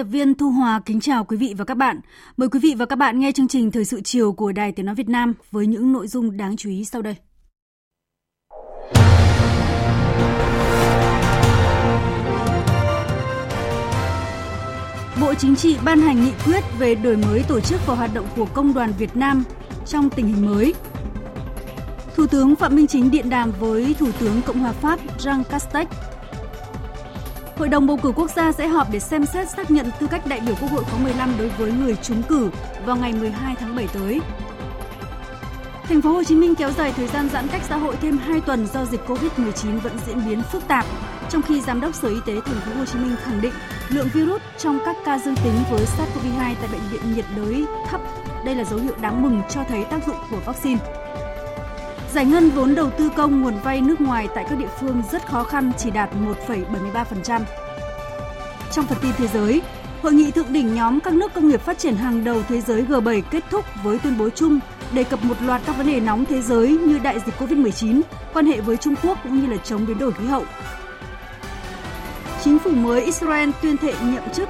Tập viên Thu Hòa kính chào quý vị và các bạn. Mời quý vị và các bạn nghe chương trình Thời sự chiều của Đài Tiếng Nói Việt Nam với những nội dung đáng chú ý sau đây. Bộ Chính trị ban hành nghị quyết về đổi mới tổ chức và hoạt động của Công đoàn Việt Nam trong tình hình mới. Thủ tướng Phạm Minh Chính điện đàm với Thủ tướng Cộng hòa Pháp Jean Castex Hội đồng bầu cử quốc gia sẽ họp để xem xét xác nhận tư cách đại biểu Quốc hội khóa 15 đối với người trúng cử vào ngày 12 tháng 7 tới. Thành phố Hồ Chí Minh kéo dài thời gian giãn cách xã hội thêm 2 tuần do dịch Covid-19 vẫn diễn biến phức tạp, trong khi giám đốc Sở Y tế Thành phố Hồ Chí Minh khẳng định lượng virus trong các ca dương tính với SARS-CoV-2 tại bệnh viện nhiệt đới thấp. Đây là dấu hiệu đáng mừng cho thấy tác dụng của vaccine. Giải ngân vốn đầu tư công nguồn vay nước ngoài tại các địa phương rất khó khăn chỉ đạt 1,73%. Trong phần tin thế giới, Hội nghị thượng đỉnh nhóm các nước công nghiệp phát triển hàng đầu thế giới G7 kết thúc với tuyên bố chung đề cập một loạt các vấn đề nóng thế giới như đại dịch Covid-19, quan hệ với Trung Quốc cũng như là chống biến đổi khí hậu. Chính phủ mới Israel tuyên thệ nhậm chức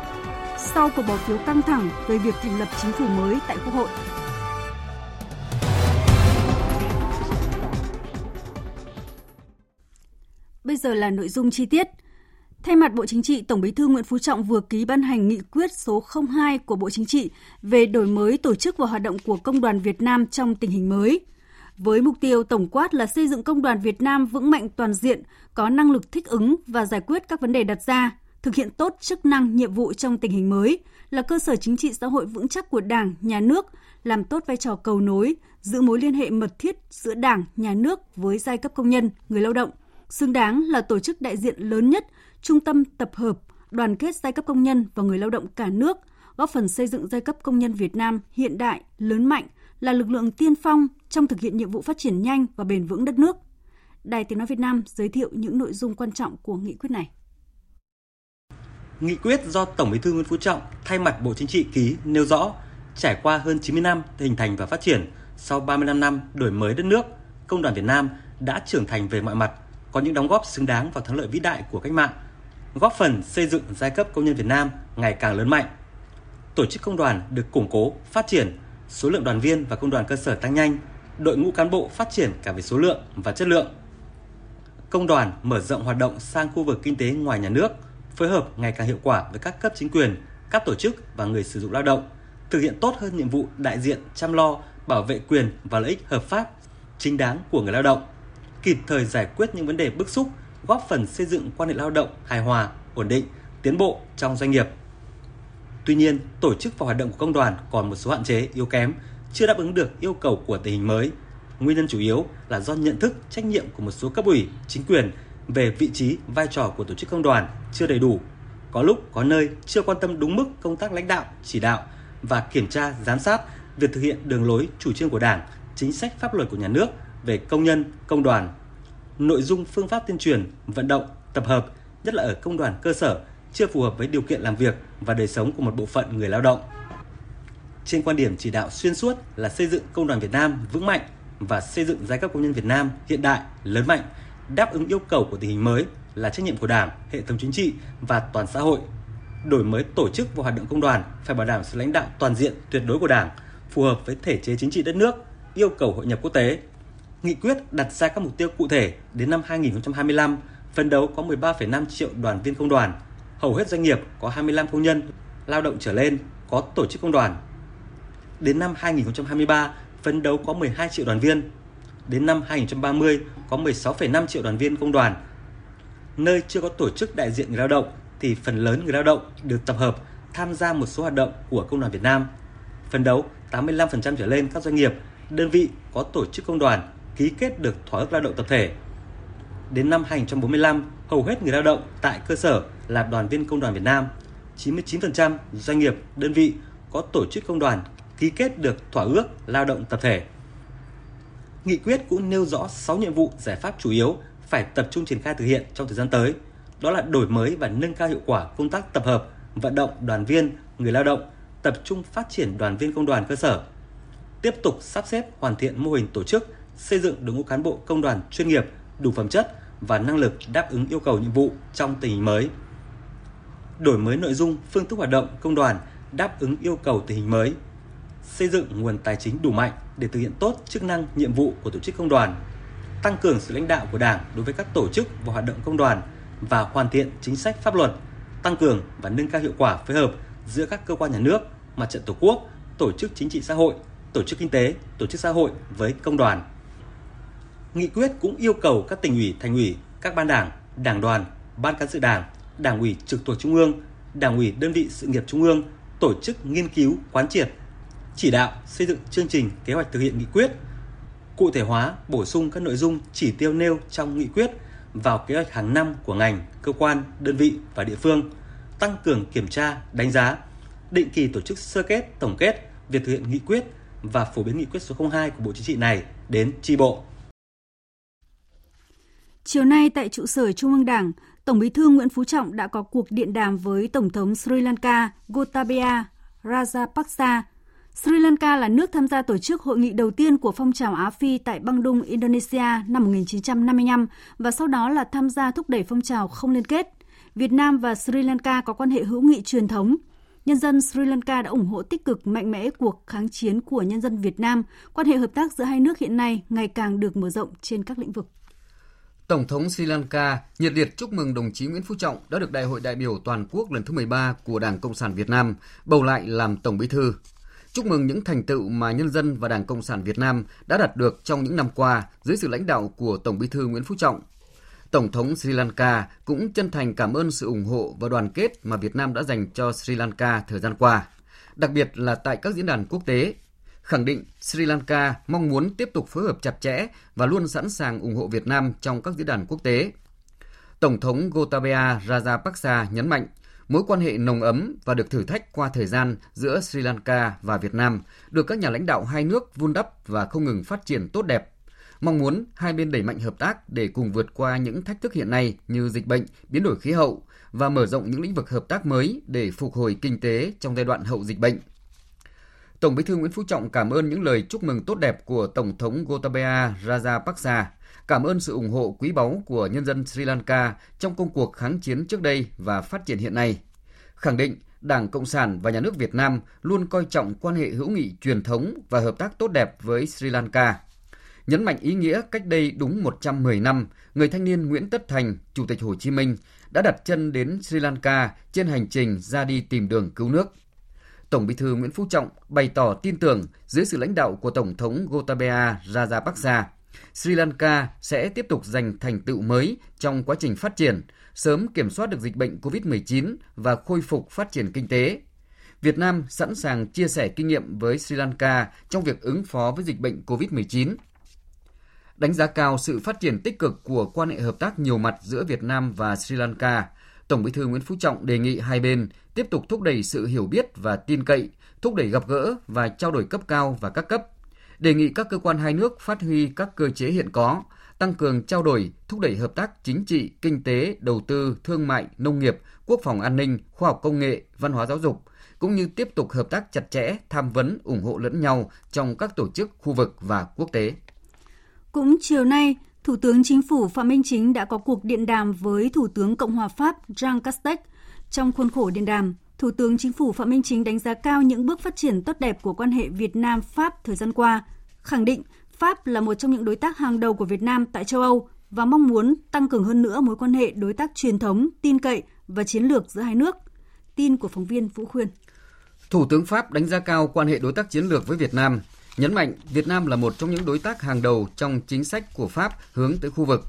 sau cuộc bỏ phiếu căng thẳng về việc thành lập chính phủ mới tại Quốc hội. Giờ là nội dung chi tiết. Thay mặt Bộ Chính trị, Tổng Bí thư Nguyễn Phú Trọng vừa ký ban hành nghị quyết số 02 của Bộ Chính trị về đổi mới tổ chức và hoạt động của Công đoàn Việt Nam trong tình hình mới. Với mục tiêu tổng quát là xây dựng Công đoàn Việt Nam vững mạnh toàn diện, có năng lực thích ứng và giải quyết các vấn đề đặt ra, thực hiện tốt chức năng, nhiệm vụ trong tình hình mới, là cơ sở chính trị xã hội vững chắc của Đảng, Nhà nước, làm tốt vai trò cầu nối, giữ mối liên hệ mật thiết giữa Đảng, Nhà nước với giai cấp công nhân, người lao động, xứng đáng là tổ chức đại diện lớn nhất, trung tâm tập hợp, đoàn kết giai cấp công nhân và người lao động cả nước, góp phần xây dựng giai cấp công nhân Việt Nam hiện đại, lớn mạnh, là lực lượng tiên phong trong thực hiện nhiệm vụ phát triển nhanh và bền vững đất nước. Đài Tiếng Nói Việt Nam giới thiệu những nội dung quan trọng của nghị quyết này. Nghị quyết do Tổng Bí thư Nguyễn Phú Trọng thay mặt Bộ Chính trị ký nêu rõ, trải qua hơn 90 năm hình thành và phát triển, sau 35 năm đổi mới đất nước, Công đoàn Việt Nam đã trưởng thành về mọi mặt, có những đóng góp xứng đáng vào thắng lợi vĩ đại của cách mạng, góp phần xây dựng giai cấp công nhân Việt Nam ngày càng lớn mạnh. Tổ chức công đoàn được củng cố, phát triển, số lượng đoàn viên và công đoàn cơ sở tăng nhanh, đội ngũ cán bộ phát triển cả về số lượng và chất lượng. Công đoàn mở rộng hoạt động sang khu vực kinh tế ngoài nhà nước, phối hợp ngày càng hiệu quả với các cấp chính quyền, các tổ chức và người sử dụng lao động, thực hiện tốt hơn nhiệm vụ đại diện chăm lo, bảo vệ quyền và lợi ích hợp pháp, chính đáng của người lao động kịp thời giải quyết những vấn đề bức xúc, góp phần xây dựng quan hệ lao động hài hòa, ổn định, tiến bộ trong doanh nghiệp. Tuy nhiên, tổ chức và hoạt động của công đoàn còn một số hạn chế, yếu kém, chưa đáp ứng được yêu cầu của tình hình mới. Nguyên nhân chủ yếu là do nhận thức, trách nhiệm của một số cấp ủy, chính quyền về vị trí, vai trò của tổ chức công đoàn chưa đầy đủ. Có lúc, có nơi chưa quan tâm đúng mức công tác lãnh đạo, chỉ đạo và kiểm tra, giám sát việc thực hiện đường lối, chủ trương của Đảng, chính sách pháp luật của nhà nước về công nhân, công đoàn. Nội dung phương pháp tuyên truyền, vận động, tập hợp, nhất là ở công đoàn cơ sở, chưa phù hợp với điều kiện làm việc và đời sống của một bộ phận người lao động. Trên quan điểm chỉ đạo xuyên suốt là xây dựng công đoàn Việt Nam vững mạnh và xây dựng giai cấp công nhân Việt Nam hiện đại, lớn mạnh, đáp ứng yêu cầu của tình hình mới là trách nhiệm của Đảng, hệ thống chính trị và toàn xã hội. Đổi mới tổ chức và hoạt động công đoàn phải bảo đảm sự lãnh đạo toàn diện tuyệt đối của Đảng, phù hợp với thể chế chính trị đất nước, yêu cầu hội nhập quốc tế, Nghị quyết đặt ra các mục tiêu cụ thể đến năm 2025, phấn đấu có 13,5 triệu đoàn viên công đoàn, hầu hết doanh nghiệp có 25 công nhân lao động trở lên có tổ chức công đoàn. Đến năm 2023, phấn đấu có 12 triệu đoàn viên. Đến năm 2030 có 16,5 triệu đoàn viên công đoàn. nơi chưa có tổ chức đại diện người lao động thì phần lớn người lao động được tập hợp tham gia một số hoạt động của Công đoàn Việt Nam. Phấn đấu 85% trở lên các doanh nghiệp, đơn vị có tổ chức công đoàn ký kết được thỏa ước lao động tập thể. Đến năm 2045, hầu hết người lao động tại cơ sở là đoàn viên công đoàn Việt Nam. 99% doanh nghiệp, đơn vị có tổ chức công đoàn ký kết được thỏa ước lao động tập thể. Nghị quyết cũng nêu rõ 6 nhiệm vụ giải pháp chủ yếu phải tập trung triển khai thực hiện trong thời gian tới. Đó là đổi mới và nâng cao hiệu quả công tác tập hợp, vận động đoàn viên, người lao động, tập trung phát triển đoàn viên công đoàn cơ sở. Tiếp tục sắp xếp hoàn thiện mô hình tổ chức, xây dựng đội ngũ cán bộ công đoàn chuyên nghiệp, đủ phẩm chất và năng lực đáp ứng yêu cầu nhiệm vụ trong tình hình mới. Đổi mới nội dung, phương thức hoạt động công đoàn đáp ứng yêu cầu tình hình mới, xây dựng nguồn tài chính đủ mạnh để thực hiện tốt chức năng nhiệm vụ của tổ chức công đoàn, tăng cường sự lãnh đạo của Đảng đối với các tổ chức và hoạt động công đoàn và hoàn thiện chính sách pháp luật, tăng cường và nâng cao hiệu quả phối hợp giữa các cơ quan nhà nước, mặt trận tổ quốc, tổ chức chính trị xã hội, tổ chức kinh tế, tổ chức xã hội với công đoàn. Nghị quyết cũng yêu cầu các tỉnh ủy, thành ủy, các ban đảng, đảng đoàn, ban cán sự đảng, đảng ủy trực thuộc trung ương, đảng ủy đơn vị sự nghiệp trung ương tổ chức nghiên cứu, quán triệt, chỉ đạo xây dựng chương trình kế hoạch thực hiện nghị quyết, cụ thể hóa, bổ sung các nội dung chỉ tiêu nêu trong nghị quyết vào kế hoạch hàng năm của ngành, cơ quan, đơn vị và địa phương, tăng cường kiểm tra, đánh giá, định kỳ tổ chức sơ kết, tổng kết việc thực hiện nghị quyết và phổ biến nghị quyết số 02 của Bộ Chính trị này đến tri bộ. Chiều nay tại trụ sở Trung ương Đảng, Tổng Bí thư Nguyễn Phú Trọng đã có cuộc điện đàm với Tổng thống Sri Lanka Gotabaya Rajapaksa. Sri Lanka là nước tham gia tổ chức hội nghị đầu tiên của phong trào Á Phi tại Bandung, Indonesia năm 1955 và sau đó là tham gia thúc đẩy phong trào không liên kết. Việt Nam và Sri Lanka có quan hệ hữu nghị truyền thống. Nhân dân Sri Lanka đã ủng hộ tích cực mạnh mẽ cuộc kháng chiến của nhân dân Việt Nam. Quan hệ hợp tác giữa hai nước hiện nay ngày càng được mở rộng trên các lĩnh vực. Tổng thống Sri Lanka nhiệt liệt chúc mừng đồng chí Nguyễn Phú Trọng đã được Đại hội đại biểu toàn quốc lần thứ 13 của Đảng Cộng sản Việt Nam bầu lại làm Tổng Bí thư. Chúc mừng những thành tựu mà nhân dân và Đảng Cộng sản Việt Nam đã đạt được trong những năm qua dưới sự lãnh đạo của Tổng Bí thư Nguyễn Phú Trọng. Tổng thống Sri Lanka cũng chân thành cảm ơn sự ủng hộ và đoàn kết mà Việt Nam đã dành cho Sri Lanka thời gian qua, đặc biệt là tại các diễn đàn quốc tế khẳng định Sri Lanka mong muốn tiếp tục phối hợp chặt chẽ và luôn sẵn sàng ủng hộ Việt Nam trong các diễn đàn quốc tế. Tổng thống Gotabaya Rajapaksa nhấn mạnh mối quan hệ nồng ấm và được thử thách qua thời gian giữa Sri Lanka và Việt Nam được các nhà lãnh đạo hai nước vun đắp và không ngừng phát triển tốt đẹp. Mong muốn hai bên đẩy mạnh hợp tác để cùng vượt qua những thách thức hiện nay như dịch bệnh, biến đổi khí hậu và mở rộng những lĩnh vực hợp tác mới để phục hồi kinh tế trong giai đoạn hậu dịch bệnh. Tổng Bí thư Nguyễn Phú Trọng cảm ơn những lời chúc mừng tốt đẹp của Tổng thống Gotabaya Rajapaksa, cảm ơn sự ủng hộ quý báu của nhân dân Sri Lanka trong công cuộc kháng chiến trước đây và phát triển hiện nay. Khẳng định Đảng Cộng sản và Nhà nước Việt Nam luôn coi trọng quan hệ hữu nghị truyền thống và hợp tác tốt đẹp với Sri Lanka. Nhấn mạnh ý nghĩa cách đây đúng 110 năm, người thanh niên Nguyễn Tất Thành, Chủ tịch Hồ Chí Minh đã đặt chân đến Sri Lanka trên hành trình ra đi tìm đường cứu nước. Tổng Bí thư Nguyễn Phú Trọng bày tỏ tin tưởng dưới sự lãnh đạo của Tổng thống Gotabaya Rajapaksa, Sri Lanka sẽ tiếp tục giành thành tựu mới trong quá trình phát triển, sớm kiểm soát được dịch bệnh COVID-19 và khôi phục phát triển kinh tế. Việt Nam sẵn sàng chia sẻ kinh nghiệm với Sri Lanka trong việc ứng phó với dịch bệnh COVID-19. Đánh giá cao sự phát triển tích cực của quan hệ hợp tác nhiều mặt giữa Việt Nam và Sri Lanka, Tổng Bí thư Nguyễn Phú Trọng đề nghị hai bên tiếp tục thúc đẩy sự hiểu biết và tin cậy, thúc đẩy gặp gỡ và trao đổi cấp cao và các cấp. Đề nghị các cơ quan hai nước phát huy các cơ chế hiện có, tăng cường trao đổi, thúc đẩy hợp tác chính trị, kinh tế, đầu tư, thương mại, nông nghiệp, quốc phòng an ninh, khoa học công nghệ, văn hóa giáo dục, cũng như tiếp tục hợp tác chặt chẽ, tham vấn, ủng hộ lẫn nhau trong các tổ chức khu vực và quốc tế. Cũng chiều nay, Thủ tướng Chính phủ Phạm Minh Chính đã có cuộc điện đàm với Thủ tướng Cộng hòa Pháp Jean Castex. Trong khuôn khổ điện đàm, Thủ tướng Chính phủ Phạm Minh Chính đánh giá cao những bước phát triển tốt đẹp của quan hệ Việt Nam-Pháp thời gian qua, khẳng định Pháp là một trong những đối tác hàng đầu của Việt Nam tại châu Âu và mong muốn tăng cường hơn nữa mối quan hệ đối tác truyền thống, tin cậy và chiến lược giữa hai nước. Tin của phóng viên Vũ Khuyên. Thủ tướng Pháp đánh giá cao quan hệ đối tác chiến lược với Việt Nam, nhấn mạnh Việt Nam là một trong những đối tác hàng đầu trong chính sách của Pháp hướng tới khu vực.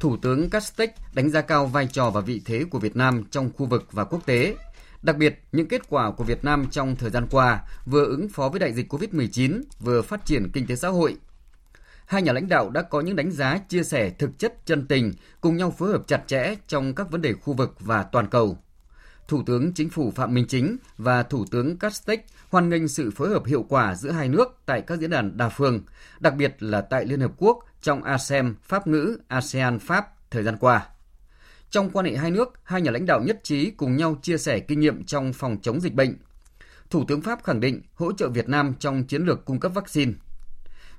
Thủ tướng Castex đánh giá cao vai trò và vị thế của Việt Nam trong khu vực và quốc tế. Đặc biệt, những kết quả của Việt Nam trong thời gian qua vừa ứng phó với đại dịch COVID-19, vừa phát triển kinh tế xã hội. Hai nhà lãnh đạo đã có những đánh giá chia sẻ thực chất chân tình, cùng nhau phối hợp chặt chẽ trong các vấn đề khu vực và toàn cầu. Thủ tướng Chính phủ Phạm Minh Chính và Thủ tướng Castex hoan nghênh sự phối hợp hiệu quả giữa hai nước tại các diễn đàn đa phương, đặc biệt là tại Liên Hợp Quốc trong ASEM Pháp ngữ ASEAN Pháp thời gian qua. Trong quan hệ hai nước, hai nhà lãnh đạo nhất trí cùng nhau chia sẻ kinh nghiệm trong phòng chống dịch bệnh. Thủ tướng Pháp khẳng định hỗ trợ Việt Nam trong chiến lược cung cấp vaccine.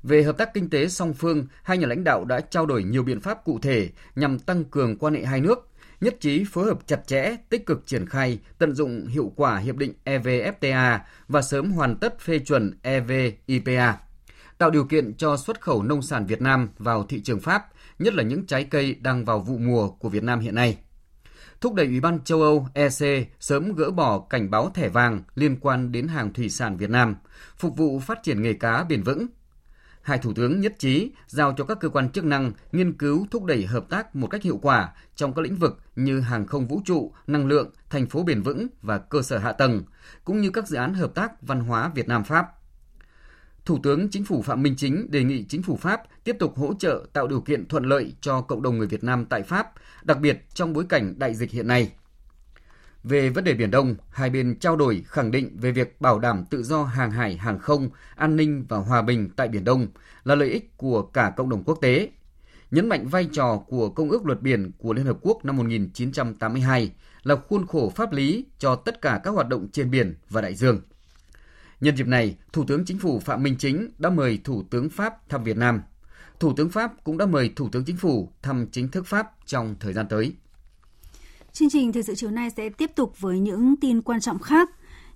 Về hợp tác kinh tế song phương, hai nhà lãnh đạo đã trao đổi nhiều biện pháp cụ thể nhằm tăng cường quan hệ hai nước, nhất trí phối hợp chặt chẽ, tích cực triển khai, tận dụng hiệu quả hiệp định EVFTA và sớm hoàn tất phê chuẩn EVIPA, tạo điều kiện cho xuất khẩu nông sản Việt Nam vào thị trường Pháp, nhất là những trái cây đang vào vụ mùa của Việt Nam hiện nay. Thúc đẩy Ủy ban châu Âu EC sớm gỡ bỏ cảnh báo thẻ vàng liên quan đến hàng thủy sản Việt Nam, phục vụ phát triển nghề cá bền vững, Hai thủ tướng nhất trí giao cho các cơ quan chức năng nghiên cứu thúc đẩy hợp tác một cách hiệu quả trong các lĩnh vực như hàng không vũ trụ, năng lượng, thành phố bền vững và cơ sở hạ tầng, cũng như các dự án hợp tác văn hóa Việt Nam Pháp. Thủ tướng Chính phủ Phạm Minh Chính đề nghị Chính phủ Pháp tiếp tục hỗ trợ tạo điều kiện thuận lợi cho cộng đồng người Việt Nam tại Pháp, đặc biệt trong bối cảnh đại dịch hiện nay. Về vấn đề Biển Đông, hai bên trao đổi khẳng định về việc bảo đảm tự do hàng hải, hàng không, an ninh và hòa bình tại Biển Đông là lợi ích của cả cộng đồng quốc tế. Nhấn mạnh vai trò của Công ước Luật Biển của Liên Hợp Quốc năm 1982 là khuôn khổ pháp lý cho tất cả các hoạt động trên biển và đại dương. Nhân dịp này, Thủ tướng Chính phủ Phạm Minh Chính đã mời Thủ tướng Pháp thăm Việt Nam. Thủ tướng Pháp cũng đã mời Thủ tướng Chính phủ thăm chính thức Pháp trong thời gian tới. Chương trình thời sự chiều nay sẽ tiếp tục với những tin quan trọng khác.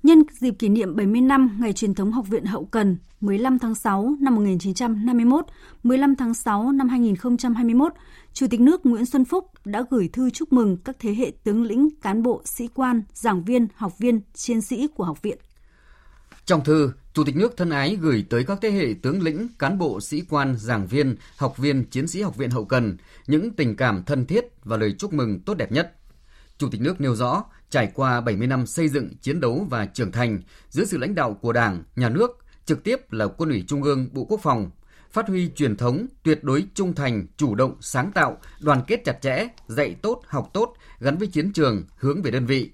Nhân dịp kỷ niệm 70 năm ngày truyền thống Học viện Hậu Cần 15 tháng 6 năm 1951, 15 tháng 6 năm 2021, Chủ tịch nước Nguyễn Xuân Phúc đã gửi thư chúc mừng các thế hệ tướng lĩnh, cán bộ, sĩ quan, giảng viên, học viên, chiến sĩ của học viện. Trong thư, Chủ tịch nước thân ái gửi tới các thế hệ tướng lĩnh, cán bộ, sĩ quan, giảng viên, học viên, chiến sĩ học viện hậu cần những tình cảm thân thiết và lời chúc mừng tốt đẹp nhất. Chủ tịch nước nêu rõ, trải qua 70 năm xây dựng, chiến đấu và trưởng thành dưới sự lãnh đạo của Đảng, Nhà nước, trực tiếp là Quân ủy Trung ương, Bộ Quốc phòng, phát huy truyền thống tuyệt đối trung thành, chủ động, sáng tạo, đoàn kết chặt chẽ, dạy tốt, học tốt, gắn với chiến trường, hướng về đơn vị.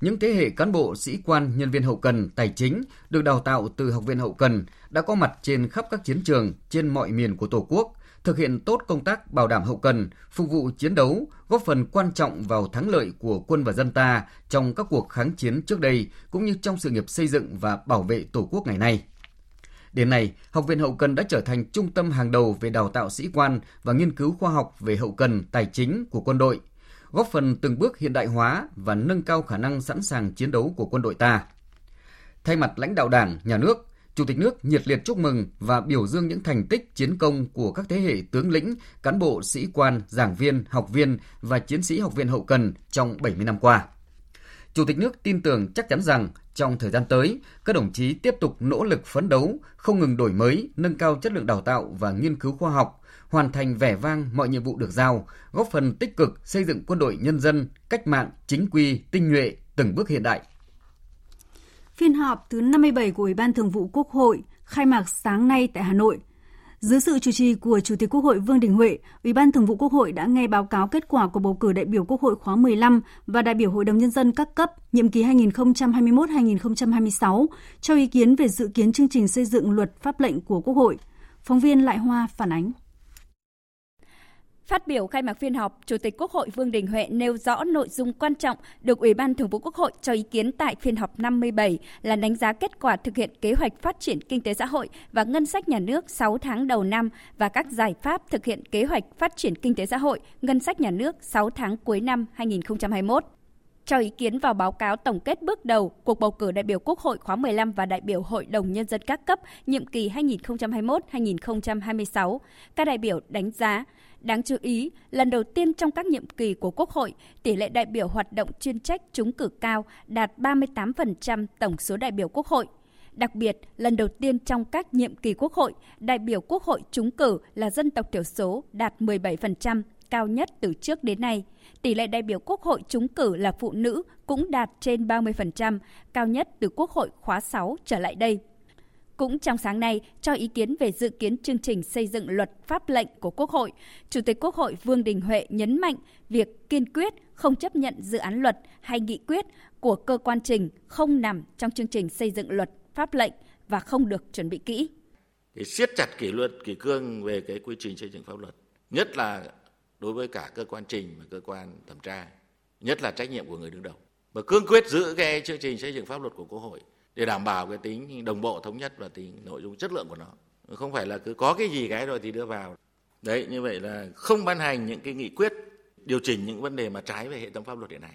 Những thế hệ cán bộ, sĩ quan, nhân viên hậu cần, tài chính được đào tạo từ Học viện Hậu cần đã có mặt trên khắp các chiến trường trên mọi miền của Tổ quốc, thực hiện tốt công tác bảo đảm hậu cần, phục vụ chiến đấu, góp phần quan trọng vào thắng lợi của quân và dân ta trong các cuộc kháng chiến trước đây, cũng như trong sự nghiệp xây dựng và bảo vệ Tổ quốc ngày nay. Đến nay, Học viện Hậu cần đã trở thành trung tâm hàng đầu về đào tạo sĩ quan và nghiên cứu khoa học về hậu cần, tài chính của quân đội, góp phần từng bước hiện đại hóa và nâng cao khả năng sẵn sàng chiến đấu của quân đội ta. Thay mặt lãnh đạo Đảng, Nhà nước, Chủ tịch nước nhiệt liệt chúc mừng và biểu dương những thành tích chiến công của các thế hệ tướng lĩnh, cán bộ, sĩ quan, giảng viên, học viên và chiến sĩ học viện hậu cần trong 70 năm qua. Chủ tịch nước tin tưởng chắc chắn rằng trong thời gian tới, các đồng chí tiếp tục nỗ lực phấn đấu, không ngừng đổi mới, nâng cao chất lượng đào tạo và nghiên cứu khoa học, hoàn thành vẻ vang mọi nhiệm vụ được giao, góp phần tích cực xây dựng quân đội nhân dân, cách mạng, chính quy, tinh nhuệ, từng bước hiện đại. Phiên họp thứ 57 của Ủy ban Thường vụ Quốc hội khai mạc sáng nay tại Hà Nội. Dưới sự chủ trì của Chủ tịch Quốc hội Vương Đình Huệ, Ủy ban Thường vụ Quốc hội đã nghe báo cáo kết quả của bầu cử đại biểu Quốc hội khóa 15 và đại biểu Hội đồng Nhân dân các cấp nhiệm kỳ 2021-2026 cho ý kiến về dự kiến chương trình xây dựng luật pháp lệnh của Quốc hội. Phóng viên Lại Hoa phản ánh. Phát biểu khai mạc phiên họp, Chủ tịch Quốc hội Vương Đình Huệ nêu rõ nội dung quan trọng được Ủy ban Thường vụ Quốc hội cho ý kiến tại phiên họp 57 là đánh giá kết quả thực hiện kế hoạch phát triển kinh tế xã hội và ngân sách nhà nước 6 tháng đầu năm và các giải pháp thực hiện kế hoạch phát triển kinh tế xã hội, ngân sách nhà nước 6 tháng cuối năm 2021 cho ý kiến vào báo cáo tổng kết bước đầu cuộc bầu cử đại biểu Quốc hội khóa 15 và đại biểu Hội đồng Nhân dân các cấp nhiệm kỳ 2021-2026. Các đại biểu đánh giá Đáng chú ý, lần đầu tiên trong các nhiệm kỳ của Quốc hội, tỷ lệ đại biểu hoạt động chuyên trách trúng cử cao đạt 38% tổng số đại biểu Quốc hội. Đặc biệt, lần đầu tiên trong các nhiệm kỳ Quốc hội, đại biểu Quốc hội trúng cử là dân tộc thiểu số đạt 17%, cao nhất từ trước đến nay. Tỷ lệ đại biểu Quốc hội trúng cử là phụ nữ cũng đạt trên 30%, cao nhất từ Quốc hội khóa 6 trở lại đây. Cũng trong sáng nay, cho ý kiến về dự kiến chương trình xây dựng luật pháp lệnh của Quốc hội, Chủ tịch Quốc hội Vương Đình Huệ nhấn mạnh việc kiên quyết không chấp nhận dự án luật hay nghị quyết của cơ quan trình không nằm trong chương trình xây dựng luật pháp lệnh và không được chuẩn bị kỹ. Thì siết chặt kỷ luật kỷ cương về cái quy trình xây dựng pháp luật, nhất là đối với cả cơ quan trình và cơ quan thẩm tra, nhất là trách nhiệm của người đứng đầu. Và cương quyết giữ cái chương trình xây dựng pháp luật của Quốc hội để đảm bảo cái tính đồng bộ, thống nhất và tính nội dung, chất lượng của nó. Không phải là cứ có cái gì cái rồi thì đưa vào. Đấy, như vậy là không ban hành những cái nghị quyết điều chỉnh những vấn đề mà trái về hệ thống pháp luật hiện nay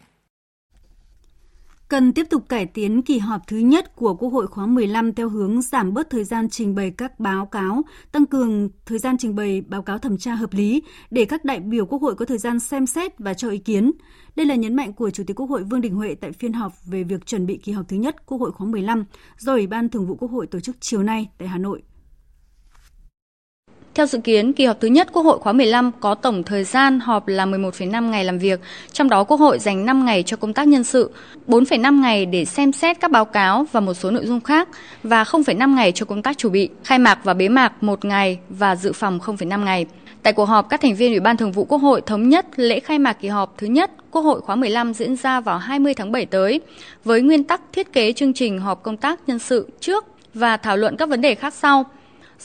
cần tiếp tục cải tiến kỳ họp thứ nhất của Quốc hội khóa 15 theo hướng giảm bớt thời gian trình bày các báo cáo, tăng cường thời gian trình bày báo cáo thẩm tra hợp lý để các đại biểu Quốc hội có thời gian xem xét và cho ý kiến. Đây là nhấn mạnh của Chủ tịch Quốc hội Vương Đình Huệ tại phiên họp về việc chuẩn bị kỳ họp thứ nhất Quốc hội khóa 15 do Ủy ban Thường vụ Quốc hội tổ chức chiều nay tại Hà Nội. Theo dự kiến, kỳ họp thứ nhất Quốc hội khóa 15 có tổng thời gian họp là 11,5 ngày làm việc, trong đó Quốc hội dành 5 ngày cho công tác nhân sự, 4,5 ngày để xem xét các báo cáo và một số nội dung khác và 0,5 ngày cho công tác chuẩn bị, khai mạc và bế mạc 1 ngày và dự phòng 0,5 ngày. Tại cuộc họp, các thành viên Ủy ban Thường vụ Quốc hội thống nhất lễ khai mạc kỳ họp thứ nhất Quốc hội khóa 15 diễn ra vào 20 tháng 7 tới, với nguyên tắc thiết kế chương trình họp công tác nhân sự trước và thảo luận các vấn đề khác sau.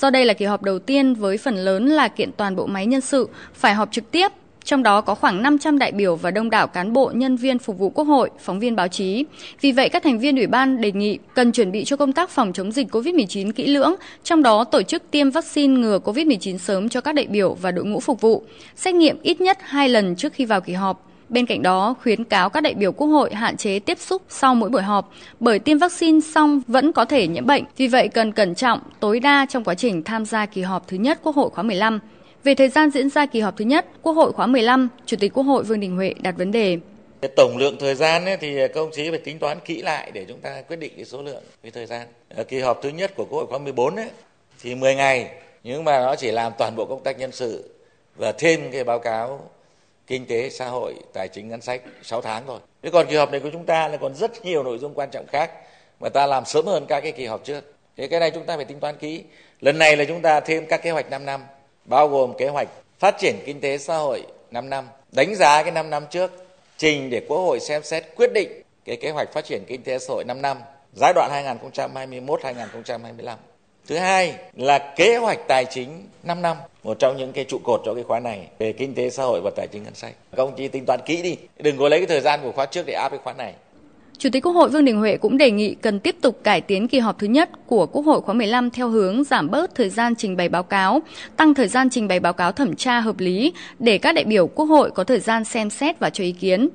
Do đây là kỳ họp đầu tiên với phần lớn là kiện toàn bộ máy nhân sự phải họp trực tiếp, trong đó có khoảng 500 đại biểu và đông đảo cán bộ nhân viên phục vụ Quốc hội, phóng viên báo chí. Vì vậy, các thành viên ủy ban đề nghị cần chuẩn bị cho công tác phòng chống dịch COVID-19 kỹ lưỡng, trong đó tổ chức tiêm vaccine ngừa COVID-19 sớm cho các đại biểu và đội ngũ phục vụ, xét nghiệm ít nhất 2 lần trước khi vào kỳ họp Bên cạnh đó, khuyến cáo các đại biểu Quốc hội hạn chế tiếp xúc sau mỗi buổi họp, bởi tiêm vaccine xong vẫn có thể nhiễm bệnh, vì vậy cần cẩn trọng tối đa trong quá trình tham gia kỳ họp thứ nhất Quốc hội khóa 15. Về thời gian diễn ra kỳ họp thứ nhất Quốc hội khóa 15, Chủ tịch Quốc hội Vương Đình Huệ đặt vấn đề. Tổng lượng thời gian ấy, thì các ông chí phải tính toán kỹ lại để chúng ta quyết định cái số lượng cái thời gian. Ở kỳ họp thứ nhất của Quốc hội khóa 14 ấy, thì 10 ngày nhưng mà nó chỉ làm toàn bộ công tác nhân sự và thêm cái báo cáo kinh tế, xã hội, tài chính, ngân sách 6 tháng thôi. Thế còn kỳ họp này của chúng ta là còn rất nhiều nội dung quan trọng khác mà ta làm sớm hơn các cái kỳ họp trước. Thế cái này chúng ta phải tính toán kỹ. Lần này là chúng ta thêm các kế hoạch 5 năm, bao gồm kế hoạch phát triển kinh tế, xã hội 5 năm, đánh giá cái 5 năm trước, trình để quốc hội xem xét quyết định cái kế hoạch phát triển kinh tế, xã hội 5 năm, giai đoạn 2021 2025 Thứ hai là kế hoạch tài chính 5 năm, một trong những cái trụ cột cho cái khóa này về kinh tế xã hội và tài chính ngân sách. Các ông chí tính toán kỹ đi, đừng có lấy cái thời gian của khóa trước để áp cái khóa này. Chủ tịch Quốc hội Vương Đình Huệ cũng đề nghị cần tiếp tục cải tiến kỳ họp thứ nhất của Quốc hội khóa 15 theo hướng giảm bớt thời gian trình bày báo cáo, tăng thời gian trình bày báo cáo thẩm tra hợp lý để các đại biểu Quốc hội có thời gian xem xét và cho ý kiến.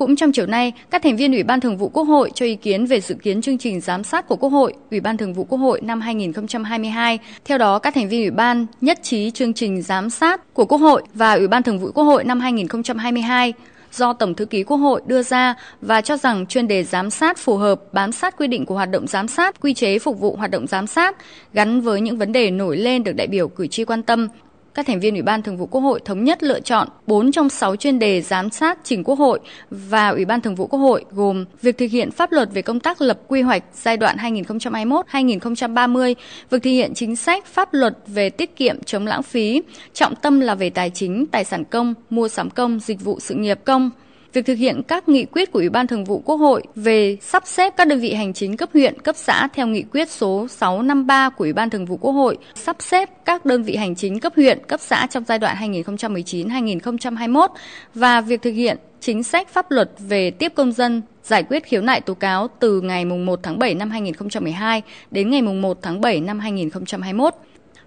Cũng trong chiều nay, các thành viên Ủy ban Thường vụ Quốc hội cho ý kiến về dự kiến chương trình giám sát của Quốc hội, Ủy ban Thường vụ Quốc hội năm 2022. Theo đó, các thành viên Ủy ban nhất trí chương trình giám sát của Quốc hội và Ủy ban Thường vụ Quốc hội năm 2022 do Tổng thư ký Quốc hội đưa ra và cho rằng chuyên đề giám sát phù hợp bám sát quy định của hoạt động giám sát, quy chế phục vụ hoạt động giám sát gắn với những vấn đề nổi lên được đại biểu cử tri quan tâm các thành viên Ủy ban Thường vụ Quốc hội thống nhất lựa chọn 4 trong 6 chuyên đề giám sát trình Quốc hội và Ủy ban Thường vụ Quốc hội gồm việc thực hiện pháp luật về công tác lập quy hoạch giai đoạn 2021-2030, việc thực hiện chính sách pháp luật về tiết kiệm chống lãng phí, trọng tâm là về tài chính, tài sản công, mua sắm công, dịch vụ sự nghiệp công, việc thực hiện các nghị quyết của Ủy ban Thường vụ Quốc hội về sắp xếp các đơn vị hành chính cấp huyện, cấp xã theo nghị quyết số 653 của Ủy ban Thường vụ Quốc hội, sắp xếp các đơn vị hành chính cấp huyện, cấp xã trong giai đoạn 2019-2021 và việc thực hiện chính sách pháp luật về tiếp công dân giải quyết khiếu nại tố cáo từ ngày 1 tháng 7 năm 2012 đến ngày 1 tháng 7 năm 2021.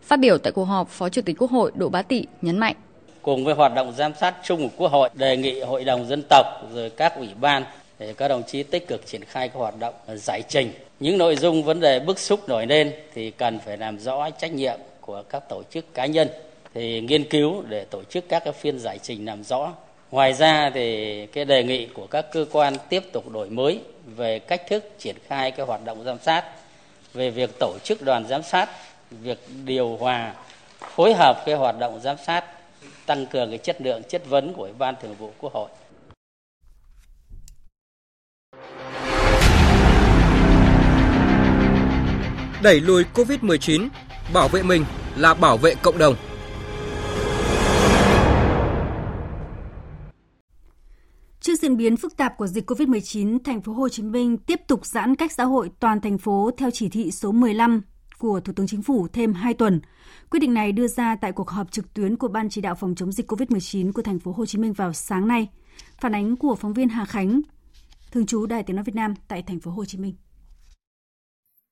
Phát biểu tại cuộc họp, Phó Chủ tịch Quốc hội Đỗ Bá Tị nhấn mạnh cùng với hoạt động giám sát chung của Quốc hội, đề nghị Hội đồng dân tộc rồi các ủy ban để các đồng chí tích cực triển khai các hoạt động giải trình. Những nội dung vấn đề bức xúc nổi lên thì cần phải làm rõ trách nhiệm của các tổ chức cá nhân, thì nghiên cứu để tổ chức các cái phiên giải trình làm rõ. Ngoài ra thì cái đề nghị của các cơ quan tiếp tục đổi mới về cách thức triển khai cái hoạt động giám sát, về việc tổ chức đoàn giám sát, việc điều hòa, phối hợp cái hoạt động giám sát tăng cường cái chất lượng chất vấn của Ủy ban Thường vụ Quốc hội. Đẩy lùi Covid-19, bảo vệ mình là bảo vệ cộng đồng. Trước diễn biến phức tạp của dịch COVID-19, thành phố Hồ Chí Minh tiếp tục giãn cách xã hội toàn thành phố theo chỉ thị số 15 của Thủ tướng Chính phủ thêm 2 tuần. Quyết định này đưa ra tại cuộc họp trực tuyến của Ban chỉ đạo phòng chống dịch COVID-19 của thành phố Hồ Chí Minh vào sáng nay. Phản ánh của phóng viên Hà Khánh, thường trú Đài Tiếng nói Việt Nam tại thành phố Hồ Chí Minh.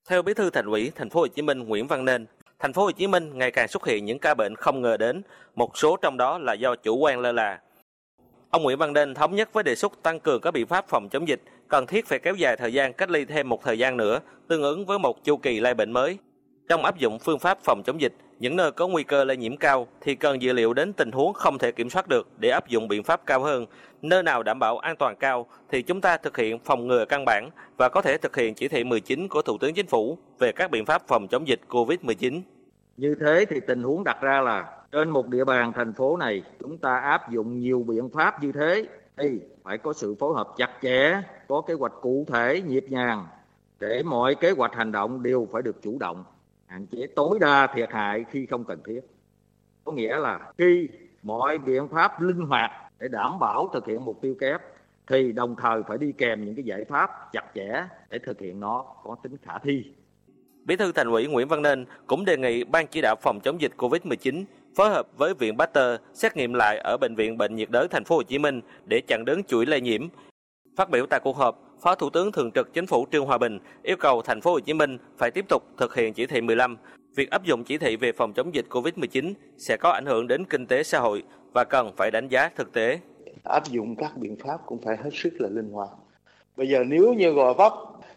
Theo Bí thư Thành ủy Thành phố Hồ Chí Minh Nguyễn Văn Nên, Thành phố Hồ Chí Minh ngày càng xuất hiện những ca bệnh không ngờ đến, một số trong đó là do chủ quan lơ là. Ông Nguyễn Văn Nên thống nhất với đề xuất tăng cường các biện pháp phòng chống dịch, cần thiết phải kéo dài thời gian cách ly thêm một thời gian nữa, tương ứng với một chu kỳ lây bệnh mới. Trong áp dụng phương pháp phòng chống dịch, những nơi có nguy cơ lây nhiễm cao thì cần dự liệu đến tình huống không thể kiểm soát được để áp dụng biện pháp cao hơn. Nơi nào đảm bảo an toàn cao thì chúng ta thực hiện phòng ngừa căn bản và có thể thực hiện chỉ thị 19 của Thủ tướng Chính phủ về các biện pháp phòng chống dịch COVID-19. Như thế thì tình huống đặt ra là trên một địa bàn thành phố này chúng ta áp dụng nhiều biện pháp như thế thì phải có sự phối hợp chặt chẽ, có kế hoạch cụ thể, nhịp nhàng để mọi kế hoạch hành động đều phải được chủ động hạn chế tối đa thiệt hại khi không cần thiết có nghĩa là khi mọi biện pháp linh hoạt để đảm bảo thực hiện mục tiêu kép thì đồng thời phải đi kèm những cái giải pháp chặt chẽ để thực hiện nó có tính khả thi. Bí thư Thành ủy Nguyễn Văn Nên cũng đề nghị Ban chỉ đạo phòng chống dịch Covid-19 phối hợp với Viện Pasteur xét nghiệm lại ở bệnh viện Bệnh nhiệt đới Thành phố Hồ Chí Minh để chặn đứng chuỗi lây nhiễm. Phát biểu tại cuộc họp, Phó Thủ tướng Thường trực Chính phủ Trương Hòa Bình yêu cầu Thành phố Hồ Chí Minh phải tiếp tục thực hiện chỉ thị 15. Việc áp dụng chỉ thị về phòng chống dịch COVID-19 sẽ có ảnh hưởng đến kinh tế xã hội và cần phải đánh giá thực tế. Áp dụng các biện pháp cũng phải hết sức là linh hoạt. Bây giờ nếu như Gò Vấp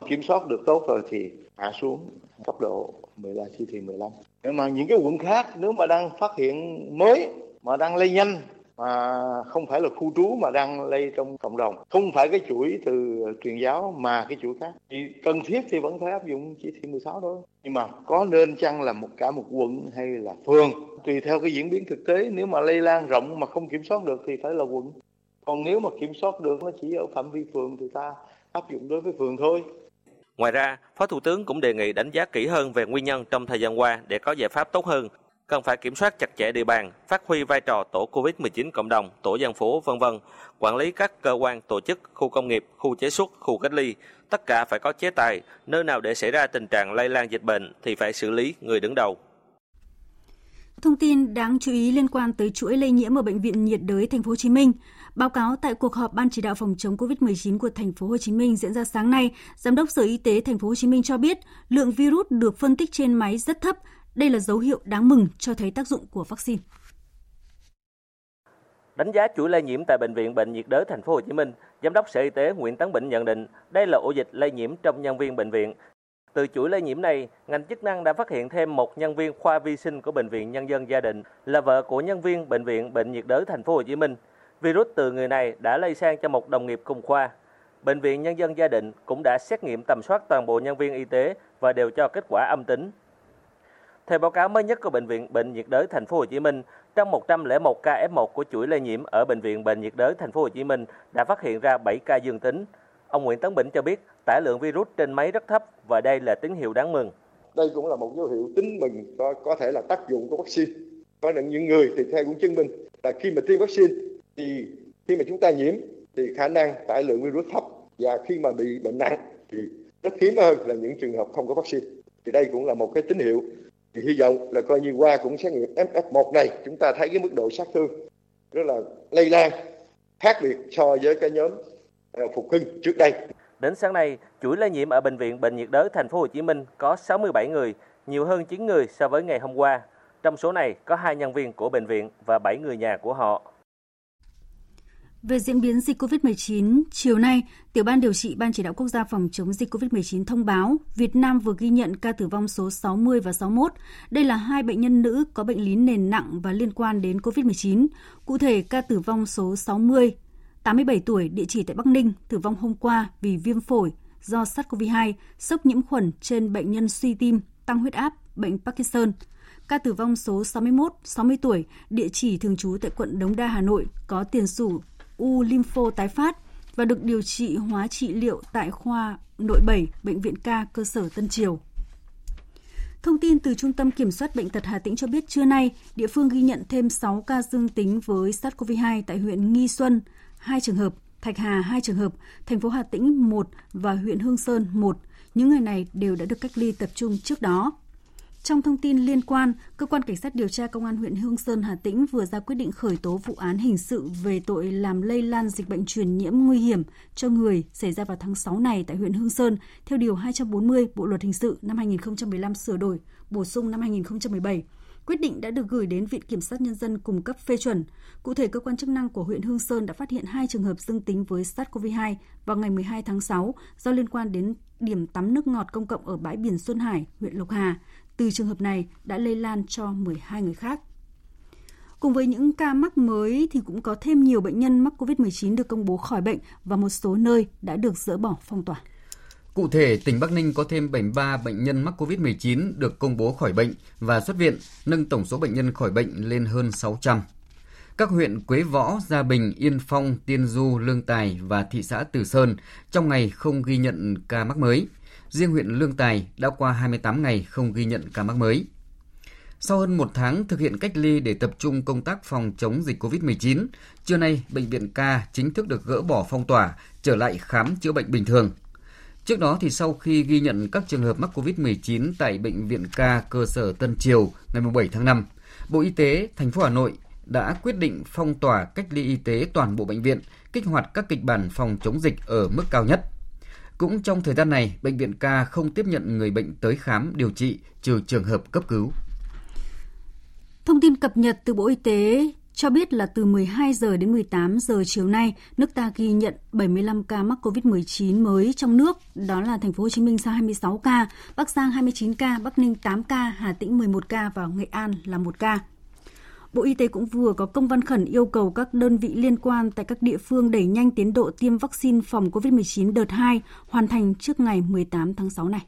kiểm soát được tốt rồi thì hạ xuống cấp độ 15 chỉ thị 15. Nhưng mà những cái quận khác, nếu mà đang phát hiện mới, mà đang lây nhanh mà không phải là khu trú mà đang lây trong cộng đồng. Không phải cái chuỗi từ truyền giáo mà cái chuỗi khác. Thì cần thiết thì vẫn phải áp dụng chỉ thị 16 thôi. Nhưng mà có nên chăng là một cả một quận hay là phường tùy theo cái diễn biến thực tế nếu mà lây lan rộng mà không kiểm soát được thì phải là quận. Còn nếu mà kiểm soát được nó chỉ ở phạm vi phường thì ta áp dụng đối với phường thôi. Ngoài ra, Phó Thủ tướng cũng đề nghị đánh giá kỹ hơn về nguyên nhân trong thời gian qua để có giải pháp tốt hơn, cần phải kiểm soát chặt chẽ địa bàn, phát huy vai trò tổ COVID-19 cộng đồng, tổ dân phố, vân vân, quản lý các cơ quan, tổ chức, khu công nghiệp, khu chế xuất, khu cách ly, tất cả phải có chế tài, nơi nào để xảy ra tình trạng lây lan dịch bệnh thì phải xử lý người đứng đầu. Thông tin đáng chú ý liên quan tới chuỗi lây nhiễm ở bệnh viện nhiệt đới thành phố Hồ Chí Minh. Báo cáo tại cuộc họp ban chỉ đạo phòng chống COVID-19 của thành phố Hồ Chí Minh diễn ra sáng nay, Giám đốc Sở Y tế thành phố Hồ Chí Minh cho biết, lượng virus được phân tích trên máy rất thấp, đây là dấu hiệu đáng mừng cho thấy tác dụng của vaccine. Đánh giá chuỗi lây nhiễm tại bệnh viện Bệnh nhiệt đới thành phố Hồ Chí Minh, Giám đốc Sở Y tế Nguyễn Tấn Bình nhận định đây là ổ dịch lây nhiễm trong nhân viên bệnh viện. Từ chuỗi lây nhiễm này, ngành chức năng đã phát hiện thêm một nhân viên khoa vi sinh của bệnh viện Nhân dân Gia Định là vợ của nhân viên bệnh viện Bệnh nhiệt đới thành phố Hồ Chí Minh. Virus từ người này đã lây sang cho một đồng nghiệp cùng khoa. Bệnh viện Nhân dân Gia Định cũng đã xét nghiệm tầm soát toàn bộ nhân viên y tế và đều cho kết quả âm tính. Theo báo cáo mới nhất của bệnh viện Bệnh nhiệt đới thành phố Hồ Chí Minh, trong 101 ca F1 của chuỗi lây nhiễm ở bệnh viện Bệnh nhiệt đới thành phố Hồ Chí Minh đã phát hiện ra 7 ca dương tính. Ông Nguyễn Tấn Bỉnh cho biết tải lượng virus trên máy rất thấp và đây là tín hiệu đáng mừng. Đây cũng là một dấu hiệu tính mừng có, có thể là tác dụng của vaccine. Có những người thì theo cũng chứng minh là khi mà tiêm vaccine thì khi mà chúng ta nhiễm thì khả năng tải lượng virus thấp và khi mà bị bệnh nặng thì rất hiếm hơn là những trường hợp không có vaccine. Thì đây cũng là một cái tín hiệu thì hy vọng là coi như qua cũng xét nghiệm F1 này chúng ta thấy cái mức độ sát thương rất là lây lan khác biệt so với cái nhóm à, phục hưng trước đây. Đến sáng nay, chuỗi lây nhiễm ở bệnh viện Bệnh nhiệt đới thành phố Hồ Chí Minh có 67 người, nhiều hơn 9 người so với ngày hôm qua. Trong số này có hai nhân viên của bệnh viện và 7 người nhà của họ. Về diễn biến dịch COVID-19, chiều nay, Tiểu ban điều trị Ban chỉ đạo quốc gia phòng chống dịch COVID-19 thông báo Việt Nam vừa ghi nhận ca tử vong số 60 và 61. Đây là hai bệnh nhân nữ có bệnh lý nền nặng và liên quan đến COVID-19. Cụ thể, ca tử vong số 60, 87 tuổi, địa chỉ tại Bắc Ninh, tử vong hôm qua vì viêm phổi do SARS-CoV-2, sốc nhiễm khuẩn trên bệnh nhân suy tim, tăng huyết áp, bệnh Parkinson. Ca tử vong số 61, 60 tuổi, địa chỉ thường trú tại quận Đống Đa, Hà Nội, có tiền sử u lympho tái phát và được điều trị hóa trị liệu tại khoa nội 7, Bệnh viện ca cơ sở Tân Triều. Thông tin từ Trung tâm Kiểm soát Bệnh tật Hà Tĩnh cho biết trưa nay, địa phương ghi nhận thêm 6 ca dương tính với SARS-CoV-2 tại huyện Nghi Xuân, 2 trường hợp, Thạch Hà 2 trường hợp, thành phố Hà Tĩnh 1 và huyện Hương Sơn 1. Những người này đều đã được cách ly tập trung trước đó. Trong thông tin liên quan, cơ quan cảnh sát điều tra công an huyện Hương Sơn Hà Tĩnh vừa ra quyết định khởi tố vụ án hình sự về tội làm lây lan dịch bệnh truyền nhiễm nguy hiểm cho người xảy ra vào tháng 6 này tại huyện Hương Sơn theo điều 240 Bộ luật hình sự năm 2015 sửa đổi, bổ sung năm 2017. Quyết định đã được gửi đến Viện Kiểm sát Nhân dân cung cấp phê chuẩn. Cụ thể, cơ quan chức năng của huyện Hương Sơn đã phát hiện hai trường hợp dương tính với SARS-CoV-2 vào ngày 12 tháng 6 do liên quan đến điểm tắm nước ngọt công cộng ở bãi biển Xuân Hải, huyện Lộc Hà. Từ trường hợp này đã lây lan cho 12 người khác. Cùng với những ca mắc mới thì cũng có thêm nhiều bệnh nhân mắc COVID-19 được công bố khỏi bệnh và một số nơi đã được dỡ bỏ phong tỏa. Cụ thể, tỉnh Bắc Ninh có thêm 73 bệnh nhân mắc COVID-19 được công bố khỏi bệnh và xuất viện, nâng tổng số bệnh nhân khỏi bệnh lên hơn 600. Các huyện Quế Võ, Gia Bình, Yên Phong, Tiên Du, Lương Tài và thị xã Từ Sơn trong ngày không ghi nhận ca mắc mới. Riêng huyện Lương Tài đã qua 28 ngày không ghi nhận ca mắc mới. Sau hơn một tháng thực hiện cách ly để tập trung công tác phòng chống dịch COVID-19, trưa nay Bệnh viện Ca chính thức được gỡ bỏ phong tỏa, trở lại khám chữa bệnh bình thường. Trước đó thì sau khi ghi nhận các trường hợp mắc COVID-19 tại Bệnh viện Ca cơ sở Tân Triều ngày 7 tháng 5, Bộ Y tế thành phố Hà Nội đã quyết định phong tỏa cách ly y tế toàn bộ bệnh viện, kích hoạt các kịch bản phòng chống dịch ở mức cao nhất. Cũng trong thời gian này, Bệnh viện Ca không tiếp nhận người bệnh tới khám điều trị trừ trường hợp cấp cứu. Thông tin cập nhật từ Bộ Y tế cho biết là từ 12 giờ đến 18 giờ chiều nay, nước ta ghi nhận 75 ca mắc COVID-19 mới trong nước, đó là thành phố Hồ Chí Minh ra 26 ca, Bắc Giang 29 ca, Bắc Ninh 8 ca, Hà Tĩnh 11 ca và Nghệ An là 1 ca. Bộ Y tế cũng vừa có công văn khẩn yêu cầu các đơn vị liên quan tại các địa phương đẩy nhanh tiến độ tiêm vaccine phòng COVID-19 đợt 2 hoàn thành trước ngày 18 tháng 6 này.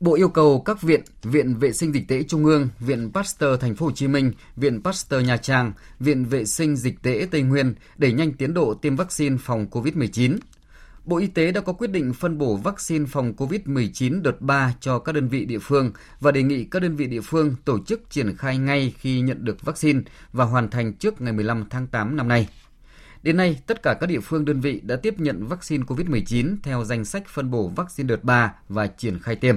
Bộ yêu cầu các viện, Viện Vệ sinh Dịch tễ Trung ương, Viện Pasteur Thành phố Hồ Chí Minh, Viện Pasteur Nha Trang, Viện Vệ sinh Dịch tễ Tây Nguyên đẩy nhanh tiến độ tiêm vaccine phòng COVID-19. Bộ Y tế đã có quyết định phân bổ vaccine phòng COVID-19 đợt 3 cho các đơn vị địa phương và đề nghị các đơn vị địa phương tổ chức triển khai ngay khi nhận được vaccine và hoàn thành trước ngày 15 tháng 8 năm nay. Đến nay, tất cả các địa phương đơn vị đã tiếp nhận vaccine COVID-19 theo danh sách phân bổ vaccine đợt 3 và triển khai tiêm.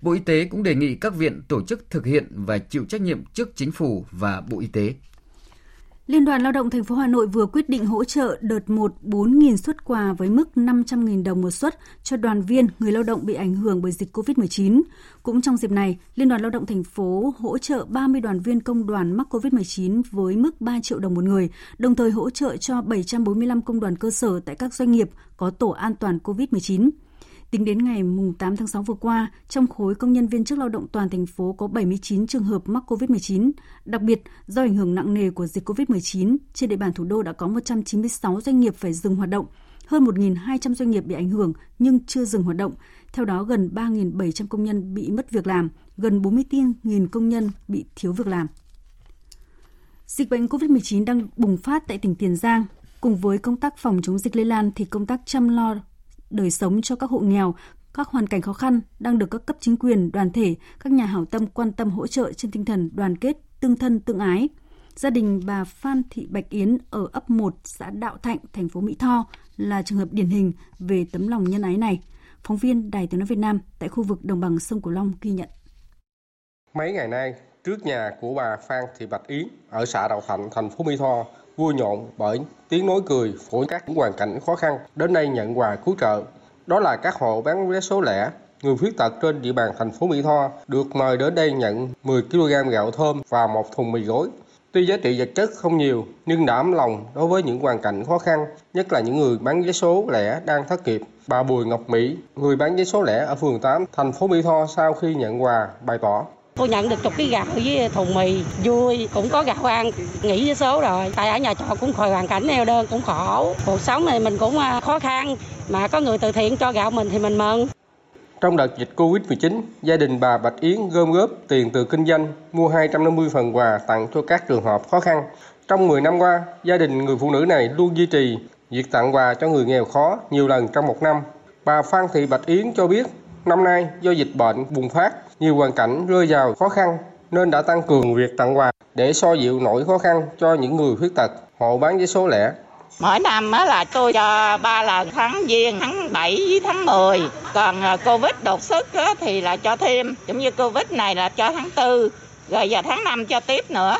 Bộ Y tế cũng đề nghị các viện tổ chức thực hiện và chịu trách nhiệm trước chính phủ và Bộ Y tế. Liên đoàn Lao động thành phố Hà Nội vừa quyết định hỗ trợ đợt 1 4.000 xuất quà với mức 500.000 đồng một suất cho đoàn viên người lao động bị ảnh hưởng bởi dịch COVID-19. Cũng trong dịp này, Liên đoàn Lao động thành phố hỗ trợ 30 đoàn viên công đoàn mắc COVID-19 với mức 3 triệu đồng một người, đồng thời hỗ trợ cho 745 công đoàn cơ sở tại các doanh nghiệp có tổ an toàn COVID-19. Tính đến ngày 8 tháng 6 vừa qua, trong khối công nhân viên chức lao động toàn thành phố có 79 trường hợp mắc COVID-19. Đặc biệt, do ảnh hưởng nặng nề của dịch COVID-19, trên địa bàn thủ đô đã có 196 doanh nghiệp phải dừng hoạt động, hơn 1.200 doanh nghiệp bị ảnh hưởng nhưng chưa dừng hoạt động. Theo đó, gần 3.700 công nhân bị mất việc làm, gần 44.000 công nhân bị thiếu việc làm. Dịch bệnh COVID-19 đang bùng phát tại tỉnh Tiền Giang. Cùng với công tác phòng chống dịch lây lan thì công tác chăm lo đời sống cho các hộ nghèo, các hoàn cảnh khó khăn đang được các cấp chính quyền, đoàn thể, các nhà hảo tâm quan tâm hỗ trợ trên tinh thần đoàn kết, tương thân tương ái. Gia đình bà Phan Thị Bạch Yến ở ấp 1 xã Đạo Thạnh, thành phố Mỹ Tho là trường hợp điển hình về tấm lòng nhân ái này. Phóng viên Đài Tiếng nói Việt Nam tại khu vực đồng bằng sông Cửu Long ghi nhận. Mấy ngày nay, trước nhà của bà Phan Thị Bạch Yến ở xã Đạo Thạnh, thành phố Mỹ Tho vui nhộn bởi tiếng nói cười của các hoàn cảnh khó khăn đến đây nhận quà cứu trợ. Đó là các hộ bán vé số lẻ, người khuyết tật trên địa bàn thành phố Mỹ Tho được mời đến đây nhận 10 kg gạo thơm và một thùng mì gói. Tuy giá trị vật chất không nhiều nhưng đã ấm lòng đối với những hoàn cảnh khó khăn, nhất là những người bán vé số lẻ đang thất nghiệp. Bà Bùi Ngọc Mỹ, người bán vé số lẻ ở phường 8, thành phố Mỹ Tho sau khi nhận quà bày tỏ Cô nhận được chục cái gạo với thùng mì, vui, cũng có gạo ăn, nghỉ với số rồi. Tại ở nhà trọ cũng khỏi hoàn cảnh neo đơn, cũng khổ. Cuộc sống này mình cũng à, khó khăn, mà có người từ thiện cho gạo mình thì mình mừng. Trong đợt dịch Covid-19, gia đình bà Bạch Yến gom góp tiền từ kinh doanh, mua 250 phần quà tặng cho các trường hợp khó khăn. Trong 10 năm qua, gia đình người phụ nữ này luôn duy trì việc tặng quà cho người nghèo khó nhiều lần trong một năm. Bà Phan Thị Bạch Yến cho biết, năm nay do dịch bệnh bùng phát, nhiều hoàn cảnh rơi vào khó khăn nên đã tăng cường việc tặng quà để so dịu nỗi khó khăn cho những người khuyết tật, hộ bán vé số lẻ. Mỗi năm á là tôi cho ba lần tháng giêng, tháng 7 với tháng 10. Còn à, Covid đột xuất á thì là cho thêm. Giống như Covid này là cho tháng 4, rồi giờ tháng 5 cho tiếp nữa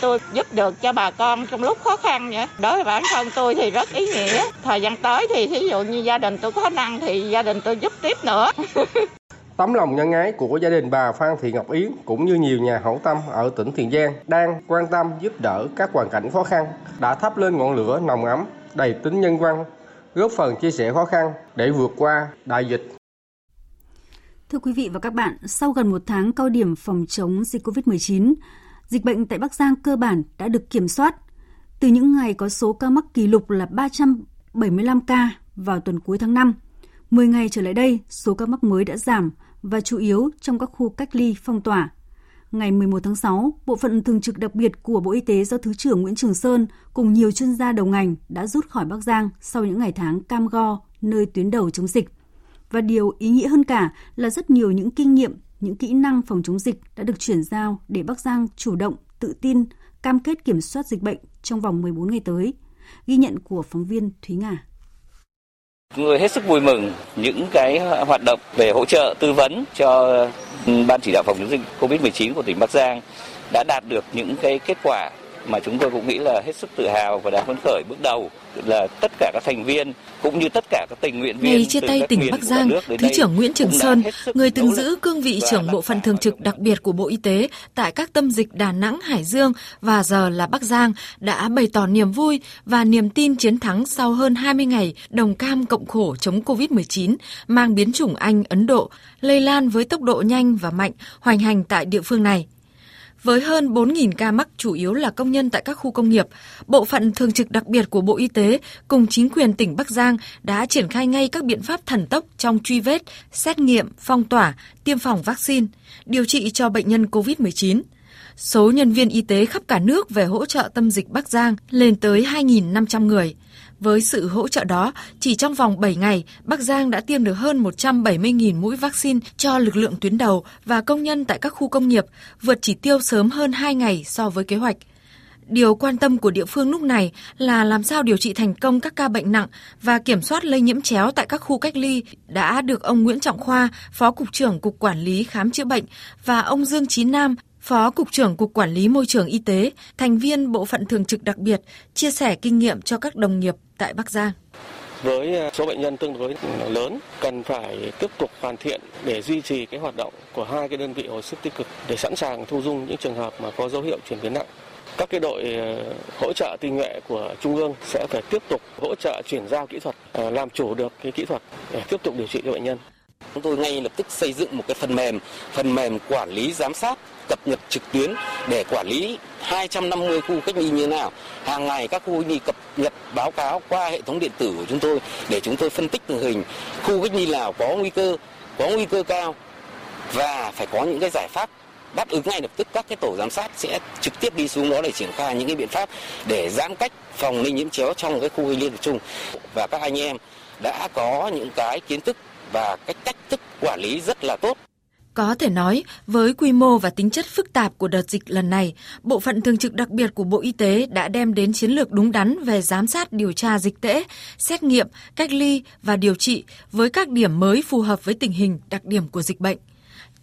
tôi giúp được cho bà con trong lúc khó khăn vậy. Đối với bản thân tôi thì rất ý nghĩa. Thời gian tới thì thí dụ như gia đình tôi có năng thì gia đình tôi giúp tiếp nữa. Tấm lòng nhân ái của gia đình bà Phan Thị Ngọc Yến cũng như nhiều nhà hảo tâm ở tỉnh Tiền Giang đang quan tâm giúp đỡ các hoàn cảnh khó khăn, đã thắp lên ngọn lửa nồng ấm, đầy tính nhân văn, góp phần chia sẻ khó khăn để vượt qua đại dịch. Thưa quý vị và các bạn, sau gần một tháng cao điểm phòng chống dịch COVID-19, dịch bệnh tại Bắc Giang cơ bản đã được kiểm soát. Từ những ngày có số ca mắc kỷ lục là 375 ca vào tuần cuối tháng 5, 10 ngày trở lại đây, số ca mắc mới đã giảm và chủ yếu trong các khu cách ly phong tỏa. Ngày 11 tháng 6, Bộ phận thường trực đặc biệt của Bộ Y tế do Thứ trưởng Nguyễn Trường Sơn cùng nhiều chuyên gia đầu ngành đã rút khỏi Bắc Giang sau những ngày tháng cam go nơi tuyến đầu chống dịch. Và điều ý nghĩa hơn cả là rất nhiều những kinh nghiệm, những kỹ năng phòng chống dịch đã được chuyển giao để Bắc Giang chủ động, tự tin, cam kết kiểm soát dịch bệnh trong vòng 14 ngày tới. Ghi nhận của phóng viên Thúy Ngà. Chúng tôi hết sức vui mừng những cái hoạt động về hỗ trợ tư vấn cho ừ, ban chỉ đạo phòng chống dịch COVID-19 của tỉnh Bắc Giang đã đạt được những cái kết quả mà chúng tôi cũng nghĩ là hết sức tự hào và đáng phấn khởi bước đầu là tất cả các thành viên cũng như tất cả các tình nguyện viên Ngày chia tay tỉnh Bắc Giang, Thứ trưởng Nguyễn Trường Sơn, người từng giữ cương vị trưởng bộ phận thường trực đặc biệt của Bộ Y tế tại các tâm dịch Đà Nẵng, Hải Dương và giờ là Bắc Giang đã bày tỏ niềm vui và niềm tin chiến thắng sau hơn 20 ngày đồng cam cộng khổ chống COVID-19 mang biến chủng Anh, Ấn Độ lây lan với tốc độ nhanh và mạnh hoành hành tại địa phương này. Với hơn 4.000 ca mắc chủ yếu là công nhân tại các khu công nghiệp, bộ phận thường trực đặc biệt của Bộ Y tế cùng chính quyền tỉnh Bắc Giang đã triển khai ngay các biện pháp thần tốc trong truy vết, xét nghiệm, phong tỏa, tiêm phòng vaccine, điều trị cho bệnh nhân COVID-19. Số nhân viên y tế khắp cả nước về hỗ trợ tâm dịch Bắc Giang lên tới 2.500 người – với sự hỗ trợ đó, chỉ trong vòng 7 ngày, Bắc Giang đã tiêm được hơn 170.000 mũi vaccine cho lực lượng tuyến đầu và công nhân tại các khu công nghiệp, vượt chỉ tiêu sớm hơn 2 ngày so với kế hoạch. Điều quan tâm của địa phương lúc này là làm sao điều trị thành công các ca bệnh nặng và kiểm soát lây nhiễm chéo tại các khu cách ly đã được ông Nguyễn Trọng Khoa, Phó Cục trưởng Cục Quản lý Khám chữa bệnh và ông Dương Chí Nam, Phó Cục trưởng Cục Quản lý Môi trường Y tế, thành viên Bộ phận Thường trực đặc biệt, chia sẻ kinh nghiệm cho các đồng nghiệp tại Bắc Giang. Với à, số bệnh nhân tương đối lớn, cần phải tiếp tục hoàn thiện để duy trì cái hoạt động của hai cái đơn vị hồi sức tích cực để sẵn sàng thu dung những trường hợp mà có dấu hiệu chuyển biến nặng. Các cái đội à, hỗ trợ tinh nhuệ của Trung ương sẽ phải tiếp tục hỗ trợ chuyển giao kỹ thuật, à, làm chủ được cái kỹ thuật để tiếp tục điều trị cho bệnh nhân. Chúng tôi ngay lập tức xây dựng một cái phần mềm, phần mềm quản lý giám sát cập nhật trực tuyến để quản lý 250 khu cách ly như thế nào. Hàng ngày các khu cách ly cập nhật báo cáo qua hệ thống điện tử của chúng tôi để chúng tôi phân tích tình hình. Khu cách ly nào có nguy cơ, có nguy cơ cao và phải có những cái giải pháp đáp ứng ngay lập tức các cái tổ giám sát sẽ trực tiếp đi xuống đó để triển khai những cái biện pháp để giãn cách phòng lây nhiễm chéo trong cái khu cách ly tập trung. Và các anh em đã có những cái kiến thức và cách cách thức quản lý rất là tốt có thể nói, với quy mô và tính chất phức tạp của đợt dịch lần này, Bộ phận Thường trực đặc biệt của Bộ Y tế đã đem đến chiến lược đúng đắn về giám sát điều tra dịch tễ, xét nghiệm, cách ly và điều trị với các điểm mới phù hợp với tình hình đặc điểm của dịch bệnh.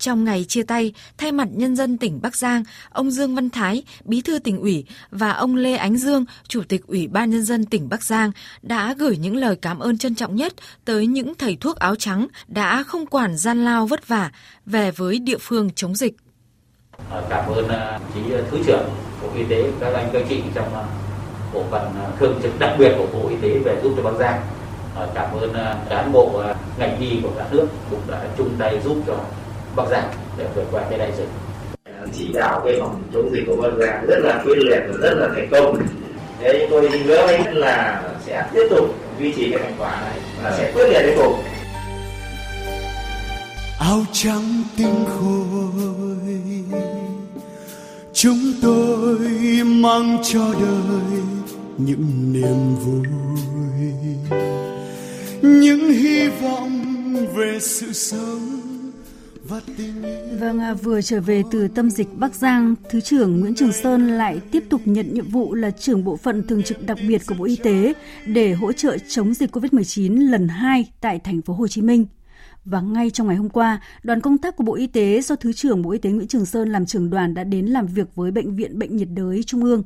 Trong ngày chia tay, thay mặt nhân dân tỉnh Bắc Giang, ông Dương Văn Thái, bí thư tỉnh ủy và ông Lê Ánh Dương, chủ tịch Ủy ban nhân dân tỉnh Bắc Giang đã gửi những lời cảm ơn trân trọng nhất tới những thầy thuốc áo trắng đã không quản gian lao vất vả về với địa phương chống dịch. Ờ, cảm ơn ờ, chí ờ, thứ trưởng Bộ Y tế các anh các chị trong bộ phận thường trực đặc biệt của Bộ Y tế về giúp cho Bắc Giang. Cảm ơn cán bộ ngành y của cả nước cũng đã chung tay giúp cho Bắc Giang để vượt qua cái đại dịch. Chỉ đạo cái phòng chống dịch của Bắc Giang rất là quyết liệt và rất là thành công. Thế tôi hứa với là sẽ tiếp tục duy trì cái thành quả này và sẽ quyết liệt đến cùng. Áo trắng tinh khôi chúng tôi mang cho đời những niềm vui những hy vọng về sự sống Vâng, à, vừa trở về từ tâm dịch Bắc Giang, Thứ trưởng Nguyễn Trường Sơn lại tiếp tục nhận nhiệm vụ là trưởng bộ phận thường trực đặc biệt của Bộ Y tế để hỗ trợ chống dịch COVID-19 lần 2 tại thành phố Hồ Chí Minh. Và ngay trong ngày hôm qua, đoàn công tác của Bộ Y tế do Thứ trưởng Bộ Y tế Nguyễn Trường Sơn làm trưởng đoàn đã đến làm việc với Bệnh viện Bệnh nhiệt đới Trung ương,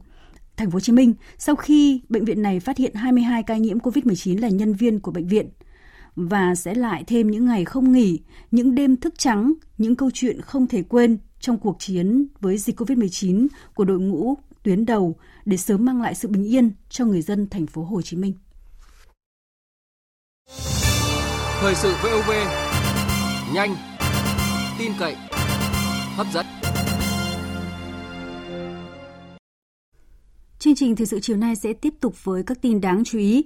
thành phố Hồ Chí Minh sau khi bệnh viện này phát hiện 22 ca nhiễm COVID-19 là nhân viên của bệnh viện và sẽ lại thêm những ngày không nghỉ, những đêm thức trắng, những câu chuyện không thể quên trong cuộc chiến với dịch COVID-19 của đội ngũ tuyến đầu để sớm mang lại sự bình yên cho người dân thành phố Hồ Chí Minh. Thời sự VOV nhanh, tin cậy, hấp dẫn. Chương trình thời sự chiều nay sẽ tiếp tục với các tin đáng chú ý.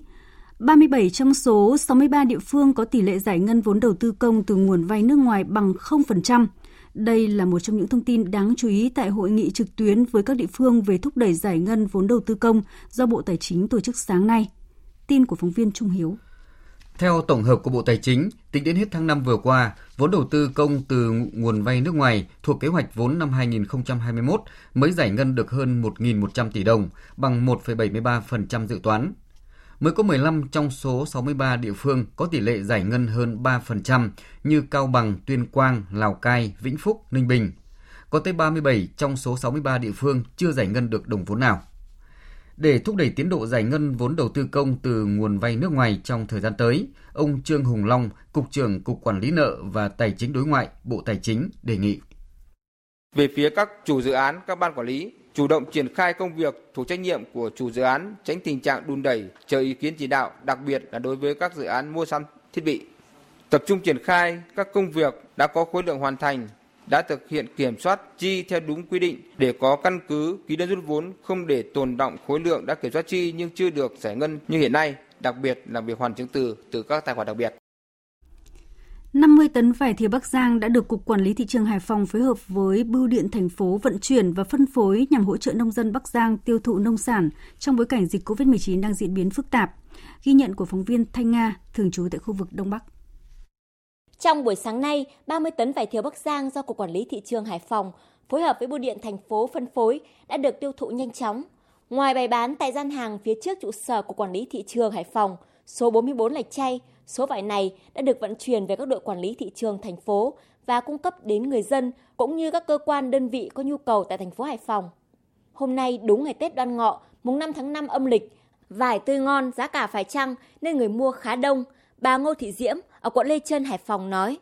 37 trong số 63 địa phương có tỷ lệ giải ngân vốn đầu tư công từ nguồn vay nước ngoài bằng 0%. Đây là một trong những thông tin đáng chú ý tại hội nghị trực tuyến với các địa phương về thúc đẩy giải ngân vốn đầu tư công do Bộ Tài chính tổ chức sáng nay. Tin của phóng viên Trung Hiếu. Theo tổng hợp của Bộ Tài chính, tính đến hết tháng 5 vừa qua, vốn đầu tư công từ nguồn vay nước ngoài thuộc kế hoạch vốn năm 2021 mới giải ngân được hơn 1.100 tỷ đồng, bằng 1,73% dự toán mới có 15 trong số 63 địa phương có tỷ lệ giải ngân hơn 3% như Cao Bằng, Tuyên Quang, Lào Cai, Vĩnh Phúc, Ninh Bình. Có tới 37 trong số 63 địa phương chưa giải ngân được đồng vốn nào. Để thúc đẩy tiến độ giải ngân vốn đầu tư công từ nguồn vay nước ngoài trong thời gian tới, ông Trương Hùng Long, Cục trưởng Cục Quản lý nợ và Tài chính đối ngoại, Bộ Tài chính đề nghị. Về phía các chủ dự án, các ban quản lý chủ động triển khai công việc thuộc trách nhiệm của chủ dự án, tránh tình trạng đùn đẩy, chờ ý kiến chỉ đạo, đặc biệt là đối với các dự án mua sắm thiết bị. Tập trung triển khai các công việc đã có khối lượng hoàn thành, đã thực hiện kiểm soát chi theo đúng quy định để có căn cứ ký đơn rút vốn không để tồn động khối lượng đã kiểm soát chi nhưng chưa được giải ngân như hiện nay, đặc biệt là việc hoàn chứng từ từ các tài khoản đặc biệt. 50 tấn vải thiều Bắc Giang đã được Cục Quản lý Thị trường Hải Phòng phối hợp với Bưu điện thành phố vận chuyển và phân phối nhằm hỗ trợ nông dân Bắc Giang tiêu thụ nông sản trong bối cảnh dịch COVID-19 đang diễn biến phức tạp. Ghi nhận của phóng viên Thanh Nga, thường trú tại khu vực Đông Bắc. Trong buổi sáng nay, 30 tấn vải thiều Bắc Giang do Cục Quản lý Thị trường Hải Phòng phối hợp với Bưu điện thành phố phân phối đã được tiêu thụ nhanh chóng. Ngoài bày bán tại gian hàng phía trước trụ sở của Quản lý Thị trường Hải Phòng, số 44 Lạch Chay, Số vải này đã được vận chuyển về các đội quản lý thị trường thành phố và cung cấp đến người dân cũng như các cơ quan đơn vị có nhu cầu tại thành phố Hải Phòng. Hôm nay đúng ngày Tết Đoan Ngọ, mùng 5 tháng 5 âm lịch, vải tươi ngon, giá cả phải chăng nên người mua khá đông. Bà Ngô Thị Diễm ở quận Lê Trân, Hải Phòng nói.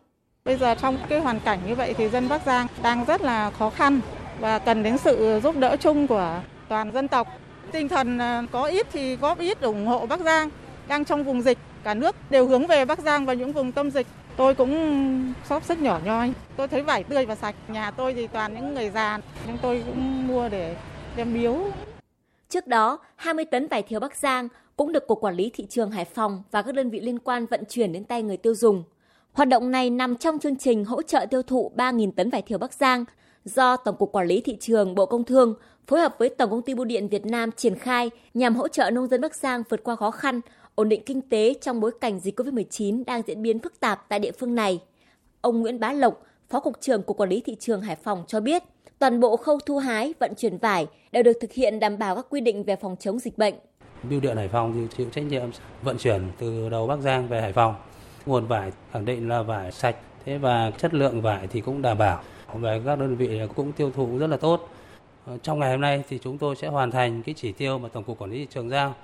Bây giờ trong cái hoàn cảnh như vậy thì dân Bắc Giang đang rất là khó khăn và cần đến sự giúp đỡ chung của toàn dân tộc. Tinh thần ờ, có ít thì góp ít ủng hộ Bắc Giang đang trong vùng dịch cả nước đều hướng về Bắc Giang và những vùng tâm dịch. Tôi cũng xót sức nhỏ nhoi. Tôi thấy vải tươi và sạch. Nhà tôi thì toàn những người già, nhưng tôi cũng mua để đem biếu. Trước đó, 20 tấn vải thiều Bắc Giang cũng được Cục Quản lý Thị trường Hải Phòng và các đơn vị liên quan vận chuyển đến tay người tiêu dùng. Hoạt động này nằm trong chương trình hỗ trợ tiêu thụ 3.000 tấn vải thiều Bắc Giang do Tổng cục Quản lý Thị trường Bộ Công Thương phối hợp với Tổng công ty Bưu điện Việt Nam triển khai nhằm hỗ trợ nông dân Bắc Giang vượt qua khó khăn, ổn định kinh tế trong bối cảnh dịch COVID-19 đang diễn biến phức tạp tại địa phương này. Ông Nguyễn Bá Lộc, Phó Cục trưởng Cục Quản lý Thị trường Hải Phòng cho biết, toàn bộ khâu thu hái, vận chuyển vải đều được thực hiện đảm bảo các quy định về phòng chống dịch bệnh. Biêu điện Hải Phòng thì chịu trách nhiệm vận chuyển từ đầu Bắc Giang về Hải Phòng. Nguồn vải khẳng định là vải sạch, thế và chất lượng vải thì cũng đảm bảo. Về các đơn vị cũng tiêu thụ rất là tốt. Ờ, trong ngày hôm nay thì chúng tôi sẽ hoàn thành cái chỉ tiêu mà Tổng cục Quản lý thị trường giao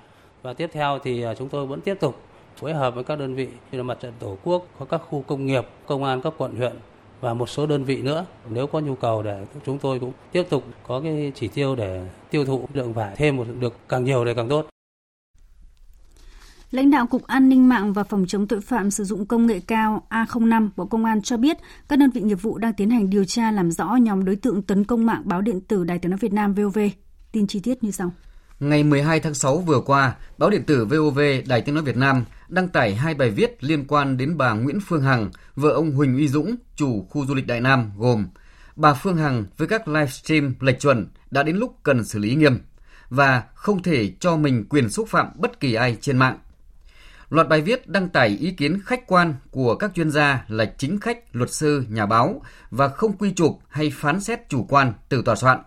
và tiếp theo thì à, chúng tôi vẫn tiếp tục phối hợp với các đơn vị như là mặt trận tổ quốc, có các khu công nghiệp, công an các quận huyện và một số đơn vị nữa nếu có nhu cầu để chúng tôi cũng tiếp tục có cái chỉ tiêu để tiêu thụ lượng vải thêm một được càng nhiều thì càng tốt. Lãnh đạo Cục An ninh mạng và Phòng chống tội phạm sử dụng công nghệ cao A05 Bộ Công an cho biết các đơn vị nghiệp vụ đang tiến hành điều tra làm rõ nhóm đối tượng tấn công mạng báo điện tử Đài tiếng nói Việt Nam VOV. Tin chi tiết như sau. Ngày 12 tháng 6 vừa qua, báo điện tử VOV Đài Tiếng Nói Việt Nam đăng tải hai bài viết liên quan đến bà Nguyễn Phương Hằng, vợ ông Huỳnh Uy Dũng, chủ khu du lịch Đại Nam gồm Bà Phương Hằng với các livestream lệch chuẩn đã đến lúc cần xử lý nghiêm và không thể cho mình quyền xúc phạm bất kỳ ai trên mạng. Loạt bài viết đăng tải ý kiến khách quan của các chuyên gia là chính khách, luật sư, nhà báo và không quy chụp hay phán xét chủ quan từ tòa soạn.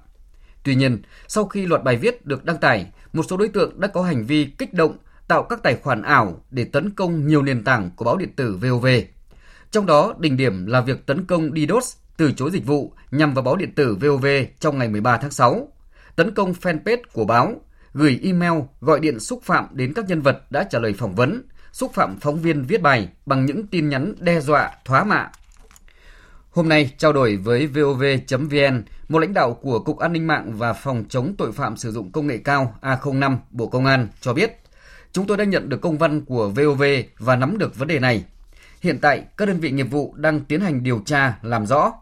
Tuy nhiên, sau khi loạt bài viết được đăng tải, một số đối tượng đã có hành vi kích động tạo các tài khoản ảo để tấn công nhiều nền tảng của báo điện tử VOV. Trong đó, đỉnh điểm là việc tấn công DDoS từ chối dịch vụ nhằm vào báo điện tử VOV trong ngày 13 tháng 6, tấn công fanpage của báo, gửi email, gọi điện xúc phạm đến các nhân vật đã trả lời phỏng vấn, xúc phạm phóng viên viết bài bằng những tin nhắn đe dọa, thoá mạ. Hôm nay, trao đổi với VOV.vn, một lãnh đạo của Cục An ninh mạng và Phòng chống tội phạm sử dụng công nghệ cao A05 Bộ Công an cho biết, chúng tôi đã nhận được công văn của VOV và nắm được vấn đề này. Hiện tại, các đơn vị nghiệp vụ đang tiến hành điều tra, làm rõ.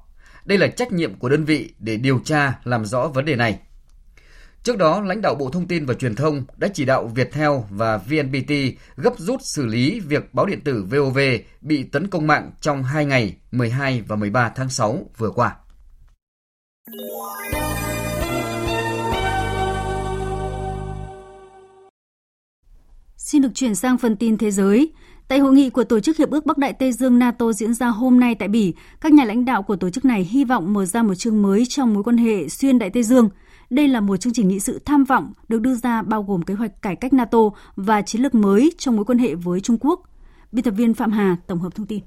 Đây là trách nhiệm của đơn vị để điều tra, làm rõ vấn đề này. Trước đó, lãnh đạo Bộ Thông tin và Truyền thông đã chỉ đạo Viettel và VNPT gấp rút xử lý việc báo điện tử VOV bị tấn công mạng trong 2 ngày 12 và 13 tháng 6 vừa qua. Xin được chuyển sang phần tin thế giới. Tại hội nghị của Tổ chức Hiệp ước Bắc Đại Tây Dương NATO diễn ra hôm nay tại Bỉ, các nhà lãnh đạo của tổ chức này hy vọng mở ra một chương mới trong mối quan hệ xuyên Đại Tây Dương. Đây là một chương trình nghị sự tham vọng được đưa ra bao gồm kế hoạch cải cách NATO và chiến lược mới trong mối quan hệ với Trung Quốc. Biên tập viên Phạm Hà tổng hợp thông tin.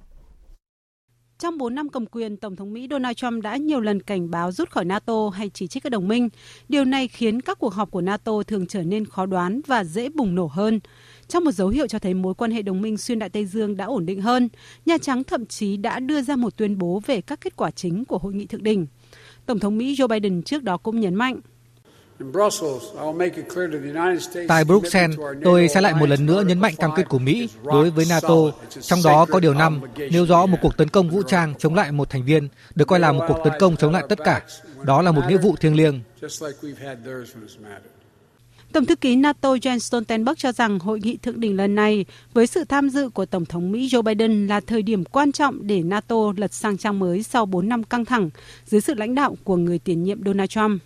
Trong 4 năm cầm quyền, Tổng thống Mỹ Donald Trump đã nhiều lần cảnh báo rút khỏi NATO hay chỉ trích các đồng minh. Điều này khiến các cuộc họp của NATO thường trở nên khó đoán và dễ bùng nổ hơn. Trong một dấu hiệu cho thấy mối quan hệ đồng minh xuyên Đại Tây Dương đã ổn định hơn, Nhà Trắng thậm chí đã đưa ra một tuyên bố về các kết quả chính của hội nghị thượng đỉnh. Tổng thống Mỹ Joe Biden trước đó cũng nhấn mạnh. Tại Bruxelles, tôi sẽ lại một lần nữa nhấn mạnh cam kết của Mỹ đối với NATO, trong đó có điều 5 nêu rõ một cuộc tấn công vũ trang chống lại một thành viên được coi là một cuộc tấn công chống lại tất cả. Đó là một nghĩa vụ thiêng liêng. Tổng thư ký NATO Jens Stoltenberg cho rằng hội nghị thượng đỉnh lần này với sự tham dự của Tổng thống Mỹ Joe Biden là thời điểm quan trọng để NATO lật sang trang mới sau 4 năm căng thẳng dưới sự lãnh đạo của người tiền nhiệm Donald Trump.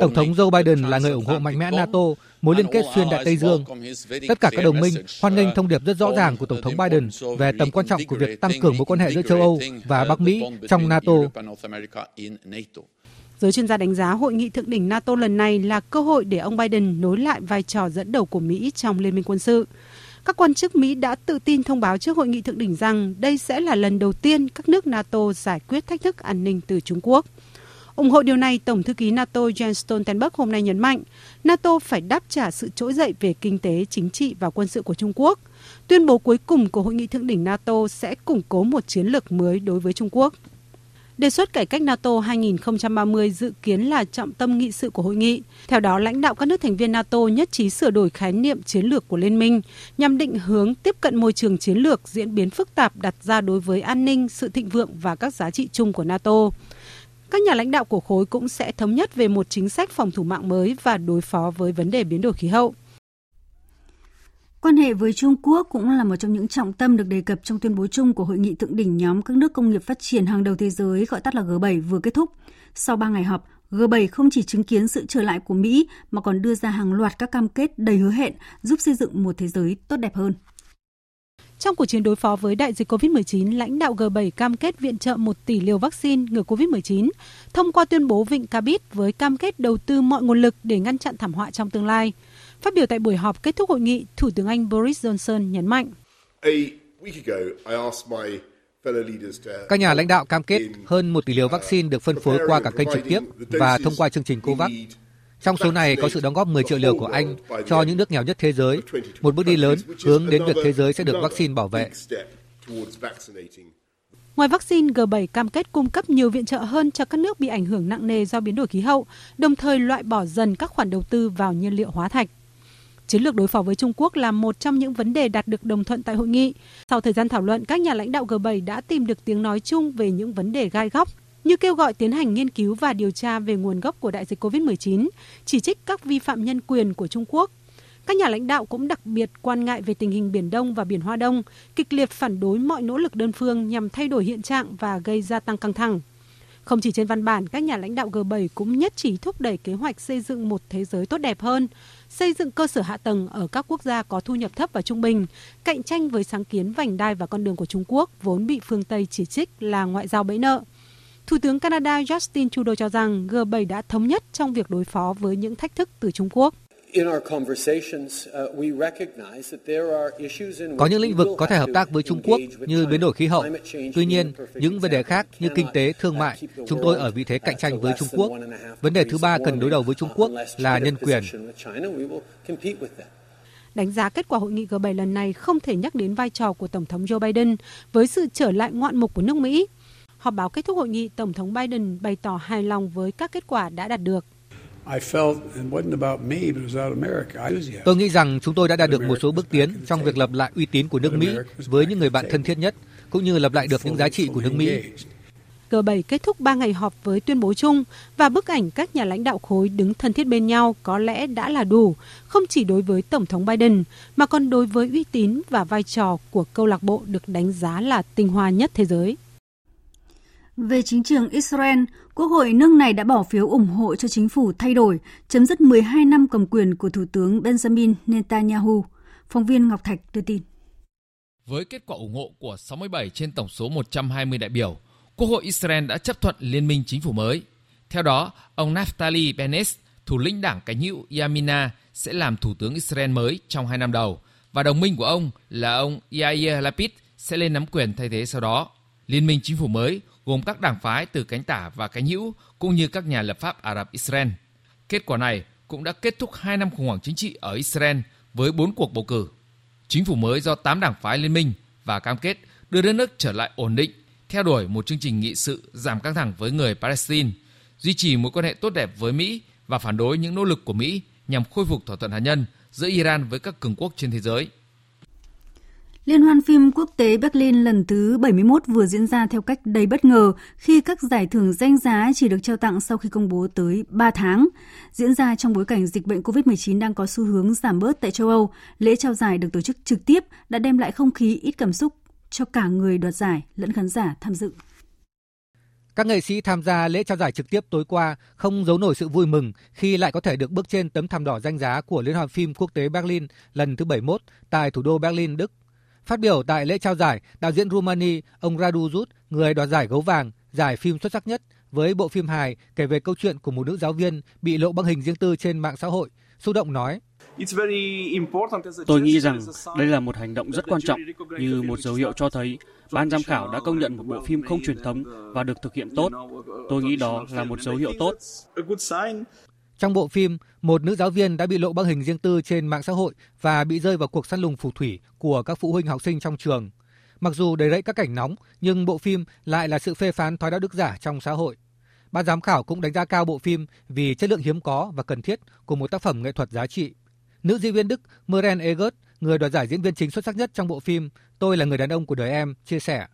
Tổng thống Joe Biden là người ủng hộ mạnh mẽ NATO, mối liên kết xuyên Đại Tây Dương. Tất cả các đồng minh hoan nghênh thông điệp rất rõ ràng của Tổng thống Biden về tầm quan trọng của việc tăng cường mối quan hệ giữa châu Âu và Bắc Mỹ trong NATO. Giới chuyên gia đánh giá hội nghị thượng đỉnh NATO lần này là cơ hội để ông Biden nối lại vai trò dẫn đầu của Mỹ trong liên minh quân sự. Các quan chức Mỹ đã tự tin thông báo trước hội nghị thượng đỉnh rằng đây sẽ là lần đầu tiên các nước NATO giải quyết thách thức an ninh từ Trung Quốc ủng hộ điều này, Tổng thư ký NATO Jens Stoltenberg hôm nay nhấn mạnh, NATO phải đáp trả sự trỗi dậy về kinh tế, chính trị và quân sự của Trung Quốc. Tuyên bố cuối cùng của hội nghị thượng đỉnh NATO sẽ củng cố một chiến lược mới đối với Trung Quốc. Đề xuất cải cách NATO 2030 dự kiến là trọng tâm nghị sự của hội nghị. Theo đó, lãnh đạo các nước thành viên NATO nhất trí sửa đổi khái niệm chiến lược của Liên minh nhằm định hướng tiếp cận môi trường chiến lược diễn biến phức tạp đặt ra đối với an ninh, sự thịnh vượng và các giá trị chung của NATO. Các nhà lãnh đạo của khối cũng sẽ thống nhất về một chính sách phòng thủ mạng mới và đối phó với vấn đề biến đổi khí hậu. Quan hệ với Trung Quốc cũng là một trong những trọng tâm được đề cập trong tuyên bố chung của Hội nghị thượng đỉnh nhóm các nước công nghiệp phát triển hàng đầu thế giới gọi tắt là G7 vừa kết thúc. Sau 3 ngày họp, G7 không chỉ chứng kiến sự trở lại của Mỹ mà còn đưa ra hàng loạt các cam kết đầy hứa hẹn giúp xây dựng một thế giới tốt đẹp hơn. Trong cuộc chiến đối phó với đại dịch COVID-19, lãnh đạo G7 cam kết viện trợ 1 tỷ liều vaccine ngừa COVID-19 thông qua tuyên bố Vịnh Cabit với cam kết đầu tư mọi nguồn lực để ngăn chặn thảm họa trong tương lai. Phát biểu tại buổi họp kết thúc hội nghị, Thủ tướng Anh Boris Johnson nhấn mạnh. Các nhà lãnh đạo cam kết hơn 1 tỷ liều vaccine được phân phối qua cả kênh trực tiếp và thông qua chương trình COVAX. Trong số này có sự đóng góp 10 triệu liều của Anh cho những nước nghèo nhất thế giới, một bước đi lớn hướng đến việc thế giới sẽ được vaccine bảo vệ. Ngoài vaccine, G7 cam kết cung cấp nhiều viện trợ hơn cho các nước bị ảnh hưởng nặng nề do biến đổi khí hậu, đồng thời loại bỏ dần các khoản đầu tư vào nhiên liệu hóa thạch. Chiến lược đối phó với Trung Quốc là một trong những vấn đề đạt được đồng thuận tại hội nghị. Sau thời gian thảo luận, các nhà lãnh đạo G7 đã tìm được tiếng nói chung về những vấn đề gai góc như kêu gọi tiến hành nghiên cứu và điều tra về nguồn gốc của đại dịch COVID-19, chỉ trích các vi phạm nhân quyền của Trung Quốc. Các nhà lãnh đạo cũng đặc biệt quan ngại về tình hình Biển Đông và Biển Hoa Đông, kịch liệt phản đối mọi nỗ lực đơn phương nhằm thay đổi hiện trạng và gây gia tăng căng thẳng. Không chỉ trên văn bản, các nhà lãnh đạo G7 cũng nhất trí thúc đẩy kế hoạch xây dựng một thế giới tốt đẹp hơn, xây dựng cơ sở hạ tầng ở các quốc gia có thu nhập thấp và trung bình, cạnh tranh với sáng kiến vành đai và con đường của Trung Quốc vốn bị phương Tây chỉ trích là ngoại giao bẫy nợ. Thủ tướng Canada Justin Trudeau cho rằng G7 đã thống nhất trong việc đối phó với những thách thức từ Trung Quốc. Uh, có những lĩnh vực có thể hợp tác với Trung Quốc như biến đổi khí hậu. Tuy nhiên, những vấn đề khác như kinh tế, thương mại, chúng tôi ở vị thế cạnh tranh với Trung Quốc. Vấn đề thứ ba cần đối đầu với Trung Quốc là nhân quyền. Đánh giá kết quả hội nghị G7 lần này không thể nhắc đến vai trò của Tổng thống Joe Biden với sự trở lại ngoạn mục của nước Mỹ. Họp báo kết thúc hội nghị, Tổng thống Biden bày tỏ hài lòng với các kết quả đã đạt được. Tôi nghĩ rằng chúng tôi đã đạt được một số bước tiến trong việc lập lại uy tín của nước Mỹ với những người bạn thân thiết nhất, cũng như lập lại được những giá trị của nước Mỹ. G7 kết thúc 3 ngày họp với tuyên bố chung và bức ảnh các nhà lãnh đạo khối đứng thân thiết bên nhau có lẽ đã là đủ, không chỉ đối với Tổng thống Biden, mà còn đối với uy tín và vai trò của câu lạc bộ được đánh giá là tinh hoa nhất thế giới. Về chính trường Israel, Quốc hội nước này đã bỏ phiếu ủng hộ cho chính phủ thay đổi, chấm dứt 12 năm cầm quyền của Thủ tướng Benjamin Netanyahu. Phóng viên Ngọc Thạch đưa tin. Với kết quả ủng hộ của 67 trên tổng số 120 đại biểu, Quốc hội Israel đã chấp thuận liên minh chính phủ mới. Theo đó, ông Naftali Bennett, thủ lĩnh đảng cánh hữu Yamina, sẽ làm thủ tướng Israel mới trong hai năm đầu, và đồng minh của ông là ông Yair Lapid sẽ lên nắm quyền thay thế sau đó. Liên minh chính phủ mới gồm các đảng phái từ cánh tả và cánh hữu cũng như các nhà lập pháp Ả Rập Israel. Kết quả này cũng đã kết thúc 2 năm khủng hoảng chính trị ở Israel với 4 cuộc bầu cử. Chính phủ mới do 8 đảng phái liên minh và cam kết đưa đất nước trở lại ổn định, theo đuổi một chương trình nghị sự giảm căng thẳng với người Palestine, duy trì mối quan hệ tốt đẹp với Mỹ và phản đối những nỗ lực của Mỹ nhằm khôi phục thỏa thuận hạt nhân giữa Iran với các cường quốc trên thế giới. Liên hoan phim quốc tế Berlin lần thứ 71 vừa diễn ra theo cách đầy bất ngờ khi các giải thưởng danh giá chỉ được trao tặng sau khi công bố tới 3 tháng. Diễn ra trong bối cảnh dịch bệnh COVID-19 đang có xu hướng giảm bớt tại châu Âu, lễ trao giải được tổ chức trực tiếp đã đem lại không khí ít cảm xúc cho cả người đoạt giải lẫn khán giả tham dự. Các nghệ sĩ tham gia lễ trao giải trực tiếp tối qua không giấu nổi sự vui mừng khi lại có thể được bước trên tấm thảm đỏ danh giá của Liên hoan phim quốc tế Berlin lần thứ 71 tại thủ đô Berlin, Đức. Phát biểu tại lễ trao giải, đạo diễn Rumani, ông Radu Rut, người đoạt giải gấu vàng, giải phim xuất sắc nhất với bộ phim hài kể về câu chuyện của một nữ giáo viên bị lộ băng hình riêng tư trên mạng xã hội, xúc động nói. Tôi nghĩ rằng đây là một hành động rất quan trọng như một dấu hiệu cho thấy ban giám khảo đã công nhận một bộ phim không truyền thống và được thực hiện tốt. Tôi nghĩ đó là một dấu hiệu tốt. Trong bộ phim, một nữ giáo viên đã bị lộ băng hình riêng tư trên mạng xã hội và bị rơi vào cuộc săn lùng phù thủy của các phụ huynh học sinh trong trường. Mặc dù đầy rẫy các cảnh nóng, nhưng bộ phim lại là sự phê phán thói đạo đức giả trong xã hội. Ban giám khảo cũng đánh giá cao bộ phim vì chất lượng hiếm có và cần thiết của một tác phẩm nghệ thuật giá trị. Nữ diễn viên Đức Meren Egert, người đoạt giải diễn viên chính xuất sắc nhất trong bộ phim Tôi là người đàn ông của đời em, chia sẻ.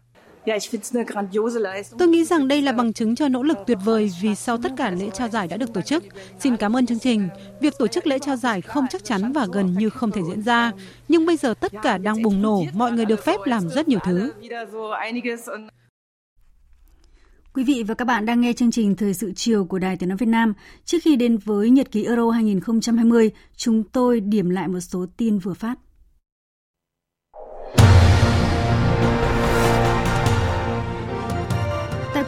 Tôi nghĩ rằng đây là bằng chứng cho nỗ lực tuyệt vời vì sau tất cả lễ trao giải đã được tổ chức. Xin cảm ơn chương trình. Việc tổ chức lễ trao giải không chắc chắn và gần như không thể diễn ra. Nhưng bây giờ tất cả đang bùng nổ, mọi người được phép làm rất nhiều thứ. Quý vị và các bạn đang nghe chương trình Thời sự chiều của Đài Tiếng Nói Việt Nam. Trước khi đến với Nhật ký Euro 2020, chúng tôi điểm lại một số tin vừa phát.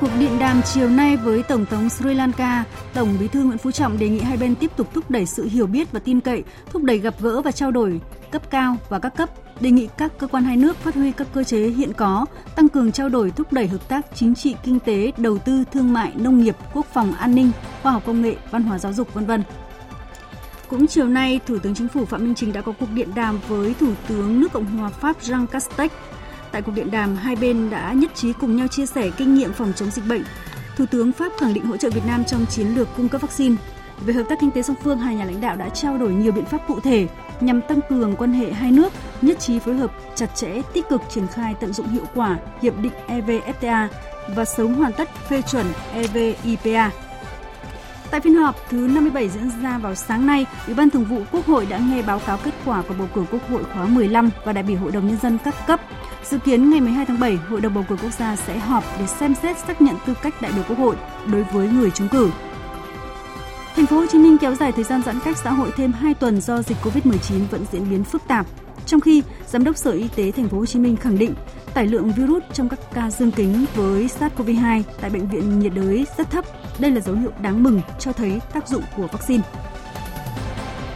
Cuộc điện đàm chiều nay với Tổng thống Sri Lanka, Tổng bí thư Nguyễn Phú Trọng đề nghị hai bên tiếp tục thúc đẩy sự hiểu biết và tin cậy, thúc đẩy gặp gỡ và trao đổi cấp cao và các cấp, đề nghị các cơ quan hai nước phát huy các cơ chế hiện có, tăng cường trao đổi thúc đẩy hợp tác chính trị, kinh tế, đầu tư, thương mại, nông nghiệp, quốc phòng, an ninh, khoa học công nghệ, văn hóa giáo dục, vân vân. Cũng chiều nay, Thủ tướng Chính phủ Phạm Minh Chính đã có cuộc điện đàm với Thủ tướng nước Cộng hòa Pháp Jean Castex Tại cuộc điện đàm, hai bên đã nhất trí cùng nhau chia sẻ kinh nghiệm phòng chống dịch bệnh. Thủ tướng Pháp khẳng định hỗ trợ Việt Nam trong chiến lược cung cấp vaccine. Về hợp tác kinh tế song phương, hai nhà lãnh đạo đã trao đổi nhiều biện pháp cụ thể nhằm tăng cường quan hệ hai nước, nhất trí phối hợp chặt chẽ, tích cực triển khai tận dụng hiệu quả hiệp định EVFTA và sớm hoàn tất phê chuẩn EVIPA. Tại phiên họp thứ 57 diễn ra vào sáng nay, Ủy ban Thường vụ Quốc hội đã nghe báo cáo kết quả của bầu cử Quốc hội khóa 15 và đại biểu Hội đồng nhân dân các cấp. Dự kiến ngày 12 tháng 7, Hội đồng bầu cử quốc gia sẽ họp để xem xét xác nhận tư cách đại biểu Quốc hội đối với người trúng cử. Thành phố Hồ Chí Minh kéo dài thời gian giãn cách xã hội thêm 2 tuần do dịch Covid-19 vẫn diễn biến phức tạp. Trong khi Giám đốc Sở Y tế Thành phố Hồ Chí Minh khẳng định tải lượng virus trong các ca dương tính với SARS-CoV-2 tại bệnh viện nhiệt đới rất thấp. Đây là dấu hiệu đáng mừng cho thấy tác dụng của vaccine.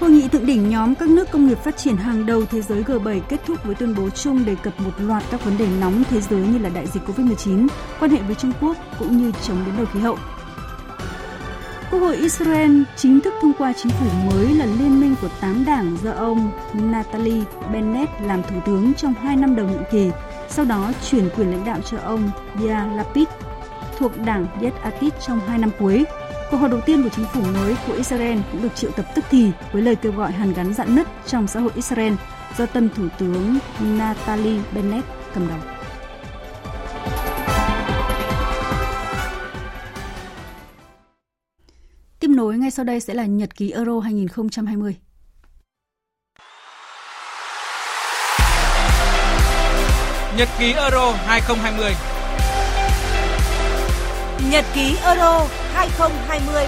Hội nghị thượng đỉnh nhóm các nước công nghiệp phát triển hàng đầu thế giới G7 kết thúc với tuyên bố chung đề cập một loạt các vấn đề nóng thế giới như là đại dịch Covid-19, quan hệ với Trung Quốc cũng như chống biến đổi khí hậu. Quốc hội Israel chính thức thông qua chính phủ mới là liên minh của 8 đảng do ông Natalie Bennett làm thủ tướng trong 2 năm đầu nhiệm kỳ, sau đó chuyển quyền lãnh đạo cho ông Yair Lapid thuộc đảng Yed Akit trong hai năm cuối. Cuộc họp đầu tiên của chính phủ mới của Israel cũng được triệu tập tức thì với lời kêu gọi hàn gắn dạn nứt trong xã hội Israel do tân thủ tướng Natalie Bennett cầm đầu. Tiếp nối ngay sau đây sẽ là nhật ký Euro 2020. Nhật ký Euro 2020 Nhật ký Euro 2020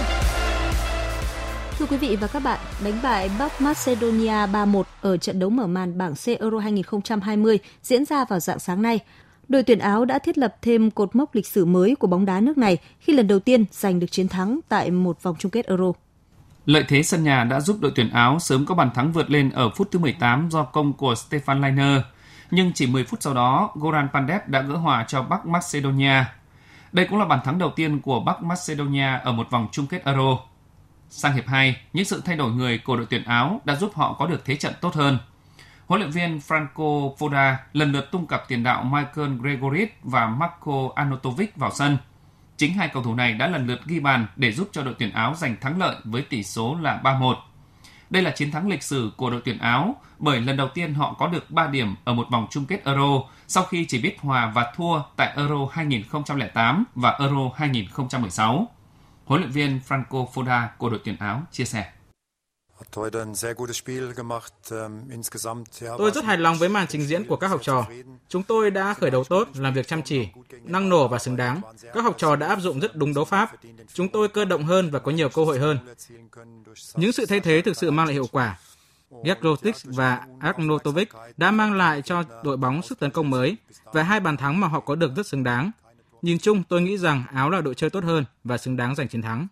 Thưa quý vị và các bạn, đánh bại Bắc Macedonia 3-1 ở trận đấu mở màn bảng C Euro 2020 diễn ra vào dạng sáng nay đội tuyển Áo đã thiết lập thêm cột mốc lịch sử mới của bóng đá nước này khi lần đầu tiên giành được chiến thắng tại một vòng chung kết Euro. Lợi thế sân nhà đã giúp đội tuyển Áo sớm có bàn thắng vượt lên ở phút thứ 18 do công của Stefan Leiner, nhưng chỉ 10 phút sau đó, Goran Pandev đã gỡ hòa cho Bắc Macedonia. Đây cũng là bàn thắng đầu tiên của Bắc Macedonia ở một vòng chung kết Euro. Sang hiệp 2, những sự thay đổi người của đội tuyển Áo đã giúp họ có được thế trận tốt hơn – Huấn luyện viên Franco Foda lần lượt tung cặp tiền đạo Michael Gregoris và Marco Anotovic vào sân. Chính hai cầu thủ này đã lần lượt ghi bàn để giúp cho đội tuyển Áo giành thắng lợi với tỷ số là 3-1. Đây là chiến thắng lịch sử của đội tuyển Áo, bởi lần đầu tiên họ có được 3 điểm ở một vòng chung kết Euro, sau khi chỉ biết hòa và thua tại Euro 2008 và Euro 2016. Huấn luyện viên Franco Foda của đội tuyển Áo chia sẻ. Tôi rất hài lòng với màn trình diễn của các học trò. Chúng tôi đã khởi đầu tốt, làm việc chăm chỉ, năng nổ và xứng đáng. Các học trò đã áp dụng rất đúng đấu pháp. Chúng tôi cơ động hơn và có nhiều cơ hội hơn. Những sự thay thế thực sự mang lại hiệu quả. Gerlotic và Arnautovic đã mang lại cho đội bóng sức tấn công mới và hai bàn thắng mà họ có được rất xứng đáng. Nhìn chung, tôi nghĩ rằng Áo là đội chơi tốt hơn và xứng đáng giành chiến thắng.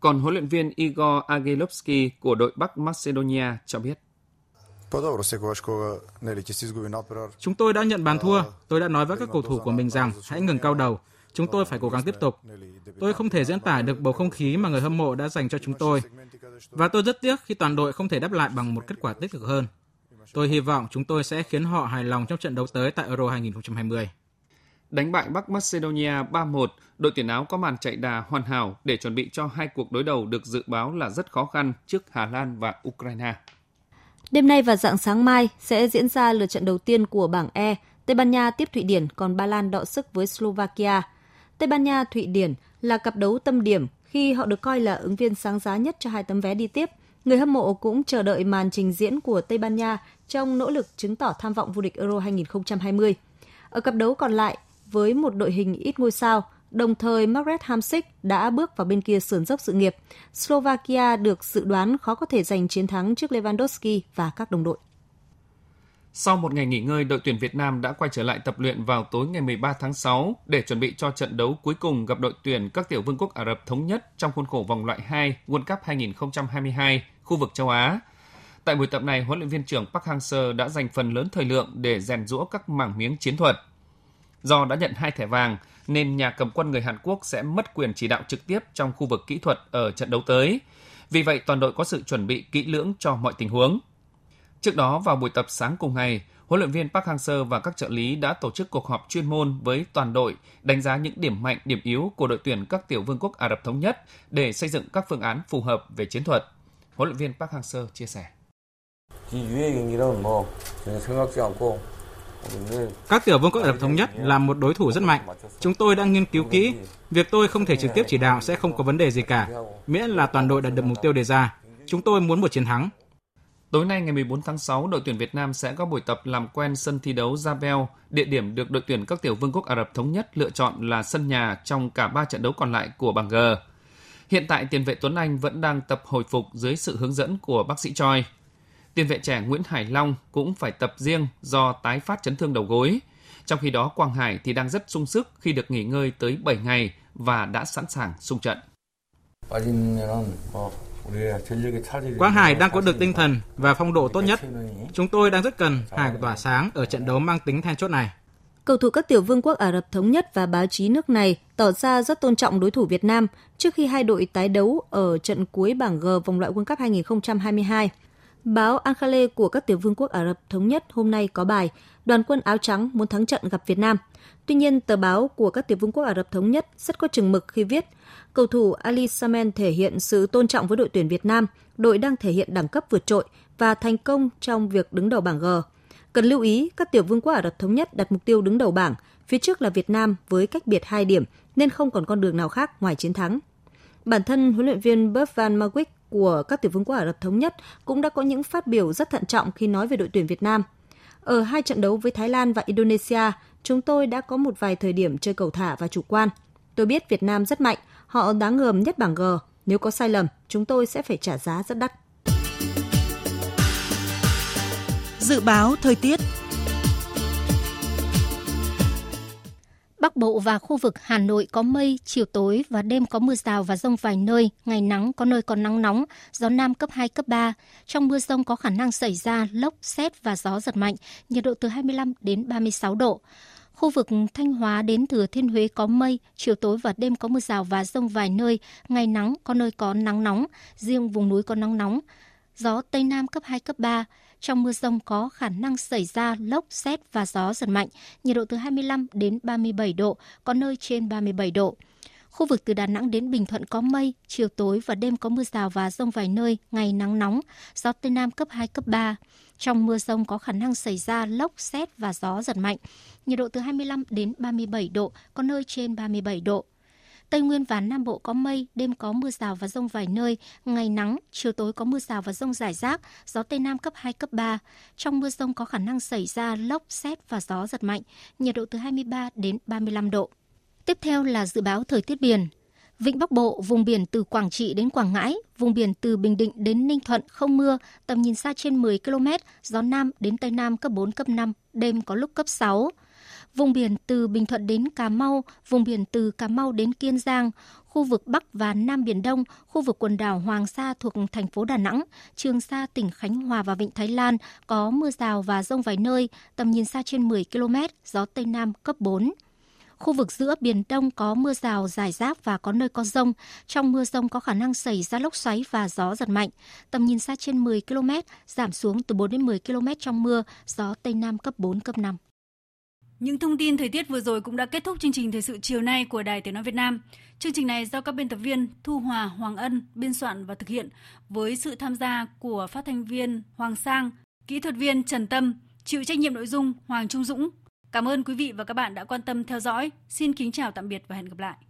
Còn huấn luyện viên Igor Agilovsky của đội Bắc Macedonia cho biết. Chúng tôi đã nhận bàn thua. Tôi đã nói với các cầu thủ của mình rằng hãy ngừng cao đầu. Chúng tôi phải cố gắng tiếp tục. Tôi không thể diễn tả được bầu không khí mà người hâm mộ đã dành cho chúng tôi. Và tôi rất tiếc khi toàn đội không thể đáp lại bằng một kết quả tích cực hơn. Tôi hy vọng chúng tôi sẽ khiến họ hài lòng trong trận đấu tới tại Euro 2020. Đánh bại Bắc Macedonia 3-1, đội tuyển Áo có màn chạy đà hoàn hảo để chuẩn bị cho hai cuộc đối đầu được dự báo là rất khó khăn trước Hà Lan và Ukraine. Đêm nay và dạng sáng mai sẽ diễn ra lượt trận đầu tiên của bảng E. Tây Ban Nha tiếp Thụy Điển, còn Ba Lan đọ sức với Slovakia. Tây Ban Nha Thụy Điển là cặp đấu tâm điểm khi họ được coi là ứng viên sáng giá nhất cho hai tấm vé đi tiếp. Người hâm mộ cũng chờ đợi màn trình diễn của Tây Ban Nha trong nỗ lực chứng tỏ tham vọng vô địch Euro 2020. Ở cặp đấu còn lại, với một đội hình ít ngôi sao, đồng thời Margaret Hamsik đã bước vào bên kia sườn dốc sự nghiệp. Slovakia được dự đoán khó có thể giành chiến thắng trước Lewandowski và các đồng đội. Sau một ngày nghỉ ngơi, đội tuyển Việt Nam đã quay trở lại tập luyện vào tối ngày 13 tháng 6 để chuẩn bị cho trận đấu cuối cùng gặp đội tuyển các tiểu vương quốc Ả Rập Thống Nhất trong khuôn khổ vòng loại 2 World Cup 2022 khu vực châu Á. Tại buổi tập này, huấn luyện viên trưởng Park Hang-seo đã dành phần lớn thời lượng để rèn rũa các mảng miếng chiến thuật. Do đã nhận hai thẻ vàng, nên nhà cầm quân người Hàn Quốc sẽ mất quyền chỉ đạo trực tiếp trong khu vực kỹ thuật ở trận đấu tới. Vì vậy, toàn đội có sự chuẩn bị kỹ lưỡng cho mọi tình huống. Trước đó vào buổi tập sáng cùng ngày, huấn luyện viên Park Hang-seo và các trợ lý đã tổ chức cuộc họp chuyên môn với toàn đội đánh giá những điểm mạnh, điểm yếu của đội tuyển các tiểu vương quốc Ả Rập Thống Nhất để xây dựng các phương án phù hợp về chiến thuật. Huấn luyện viên Park Hang-seo chia sẻ. Các tiểu vương quốc Ả Rập Thống Nhất là một đối thủ rất mạnh. Chúng tôi đang nghiên cứu kỹ. Việc tôi không thể trực tiếp chỉ đạo sẽ không có vấn đề gì cả, miễn là toàn đội đạt được mục tiêu đề ra. Chúng tôi muốn một chiến thắng. Tối nay ngày 14 tháng 6, đội tuyển Việt Nam sẽ có buổi tập làm quen sân thi đấu Jabel, địa điểm được đội tuyển các tiểu vương quốc Ả Rập Thống Nhất lựa chọn là sân nhà trong cả 3 trận đấu còn lại của bảng G. Hiện tại tiền vệ Tuấn Anh vẫn đang tập hồi phục dưới sự hướng dẫn của bác sĩ Choi. Tiền vệ trẻ Nguyễn Hải Long cũng phải tập riêng do tái phát chấn thương đầu gối. Trong khi đó Quang Hải thì đang rất sung sức khi được nghỉ ngơi tới 7 ngày và đã sẵn sàng xung trận. Quang Hải đang có được tinh thần và phong độ tốt nhất. Chúng tôi đang rất cần Hải tỏa sáng ở trận đấu mang tính then chốt này. Cầu thủ các tiểu vương quốc Ả Rập Thống Nhất và báo chí nước này tỏ ra rất tôn trọng đối thủ Việt Nam trước khi hai đội tái đấu ở trận cuối bảng G vòng loại World Cup 2022. Báo Al của các tiểu vương quốc Ả Rập Thống Nhất hôm nay có bài Đoàn quân áo trắng muốn thắng trận gặp Việt Nam. Tuy nhiên, tờ báo của các tiểu vương quốc Ả Rập Thống Nhất rất có chừng mực khi viết cầu thủ Ali Samen thể hiện sự tôn trọng với đội tuyển Việt Nam, đội đang thể hiện đẳng cấp vượt trội và thành công trong việc đứng đầu bảng G. Cần lưu ý, các tiểu vương quốc Ả Rập Thống Nhất đặt mục tiêu đứng đầu bảng, phía trước là Việt Nam với cách biệt 2 điểm nên không còn con đường nào khác ngoài chiến thắng. Bản thân huấn luyện viên Bert Van Marwijk của các tiểu vương quốc Ả Rập Thống Nhất cũng đã có những phát biểu rất thận trọng khi nói về đội tuyển Việt Nam. Ở hai trận đấu với Thái Lan và Indonesia, chúng tôi đã có một vài thời điểm chơi cầu thả và chủ quan. Tôi biết Việt Nam rất mạnh, họ đáng ngờm nhất bảng G. Nếu có sai lầm, chúng tôi sẽ phải trả giá rất đắt. Dự báo thời tiết Bắc Bộ và khu vực Hà Nội có mây, chiều tối và đêm có mưa rào và rông vài nơi, ngày nắng có nơi còn nắng nóng, gió Nam cấp 2, cấp 3. Trong mưa rông có khả năng xảy ra lốc, xét và gió giật mạnh, nhiệt độ từ 25 đến 36 độ. Khu vực Thanh Hóa đến Thừa Thiên Huế có mây, chiều tối và đêm có mưa rào và rông vài nơi, ngày nắng có nơi có nắng nóng, riêng vùng núi có nắng nóng. Gió Tây Nam cấp 2, cấp 3. Trong mưa rông có khả năng xảy ra lốc, xét và gió giật mạnh, nhiệt độ từ 25 đến 37 độ, có nơi trên 37 độ. Khu vực từ Đà Nẵng đến Bình Thuận có mây, chiều tối và đêm có mưa rào và rông vài nơi, ngày nắng nóng, gió Tây Nam cấp 2, cấp 3. Trong mưa rông có khả năng xảy ra lốc, xét và gió giật mạnh, nhiệt độ từ 25 đến 37 độ, có nơi trên 37 độ. Tây Nguyên và Nam Bộ có mây, đêm có mưa rào và rông vài nơi, ngày nắng, chiều tối có mưa rào và rông rải rác, gió Tây Nam cấp 2, cấp 3. Trong mưa rông có khả năng xảy ra lốc, xét và gió giật mạnh, nhiệt độ từ 23 đến 35 độ. Tiếp theo là dự báo thời tiết biển. Vịnh Bắc Bộ, vùng biển từ Quảng Trị đến Quảng Ngãi, vùng biển từ Bình Định đến Ninh Thuận không mưa, tầm nhìn xa trên 10 km, gió Nam đến Tây Nam cấp 4, cấp 5, đêm có lúc cấp 6 vùng biển từ Bình Thuận đến Cà Mau, vùng biển từ Cà Mau đến Kiên Giang, khu vực Bắc và Nam Biển Đông, khu vực quần đảo Hoàng Sa thuộc thành phố Đà Nẵng, Trường Sa tỉnh Khánh Hòa và Vịnh Thái Lan có mưa rào và rông vài nơi, tầm nhìn xa trên 10 km, gió Tây Nam cấp 4. Khu vực giữa Biển Đông có mưa rào, rải rác và có nơi có rông. Trong mưa rông có khả năng xảy ra lốc xoáy và gió giật mạnh. Tầm nhìn xa trên 10 km, giảm xuống từ 4 đến 10 km trong mưa, gió Tây Nam cấp 4, cấp 5. Những thông tin thời tiết vừa rồi cũng đã kết thúc chương trình thời sự chiều nay của Đài Tiếng nói Việt Nam. Chương trình này do các biên tập viên Thu Hòa, Hoàng Ân biên soạn và thực hiện với sự tham gia của phát thanh viên Hoàng Sang, kỹ thuật viên Trần Tâm, chịu trách nhiệm nội dung Hoàng Trung Dũng. Cảm ơn quý vị và các bạn đã quan tâm theo dõi. Xin kính chào tạm biệt và hẹn gặp lại.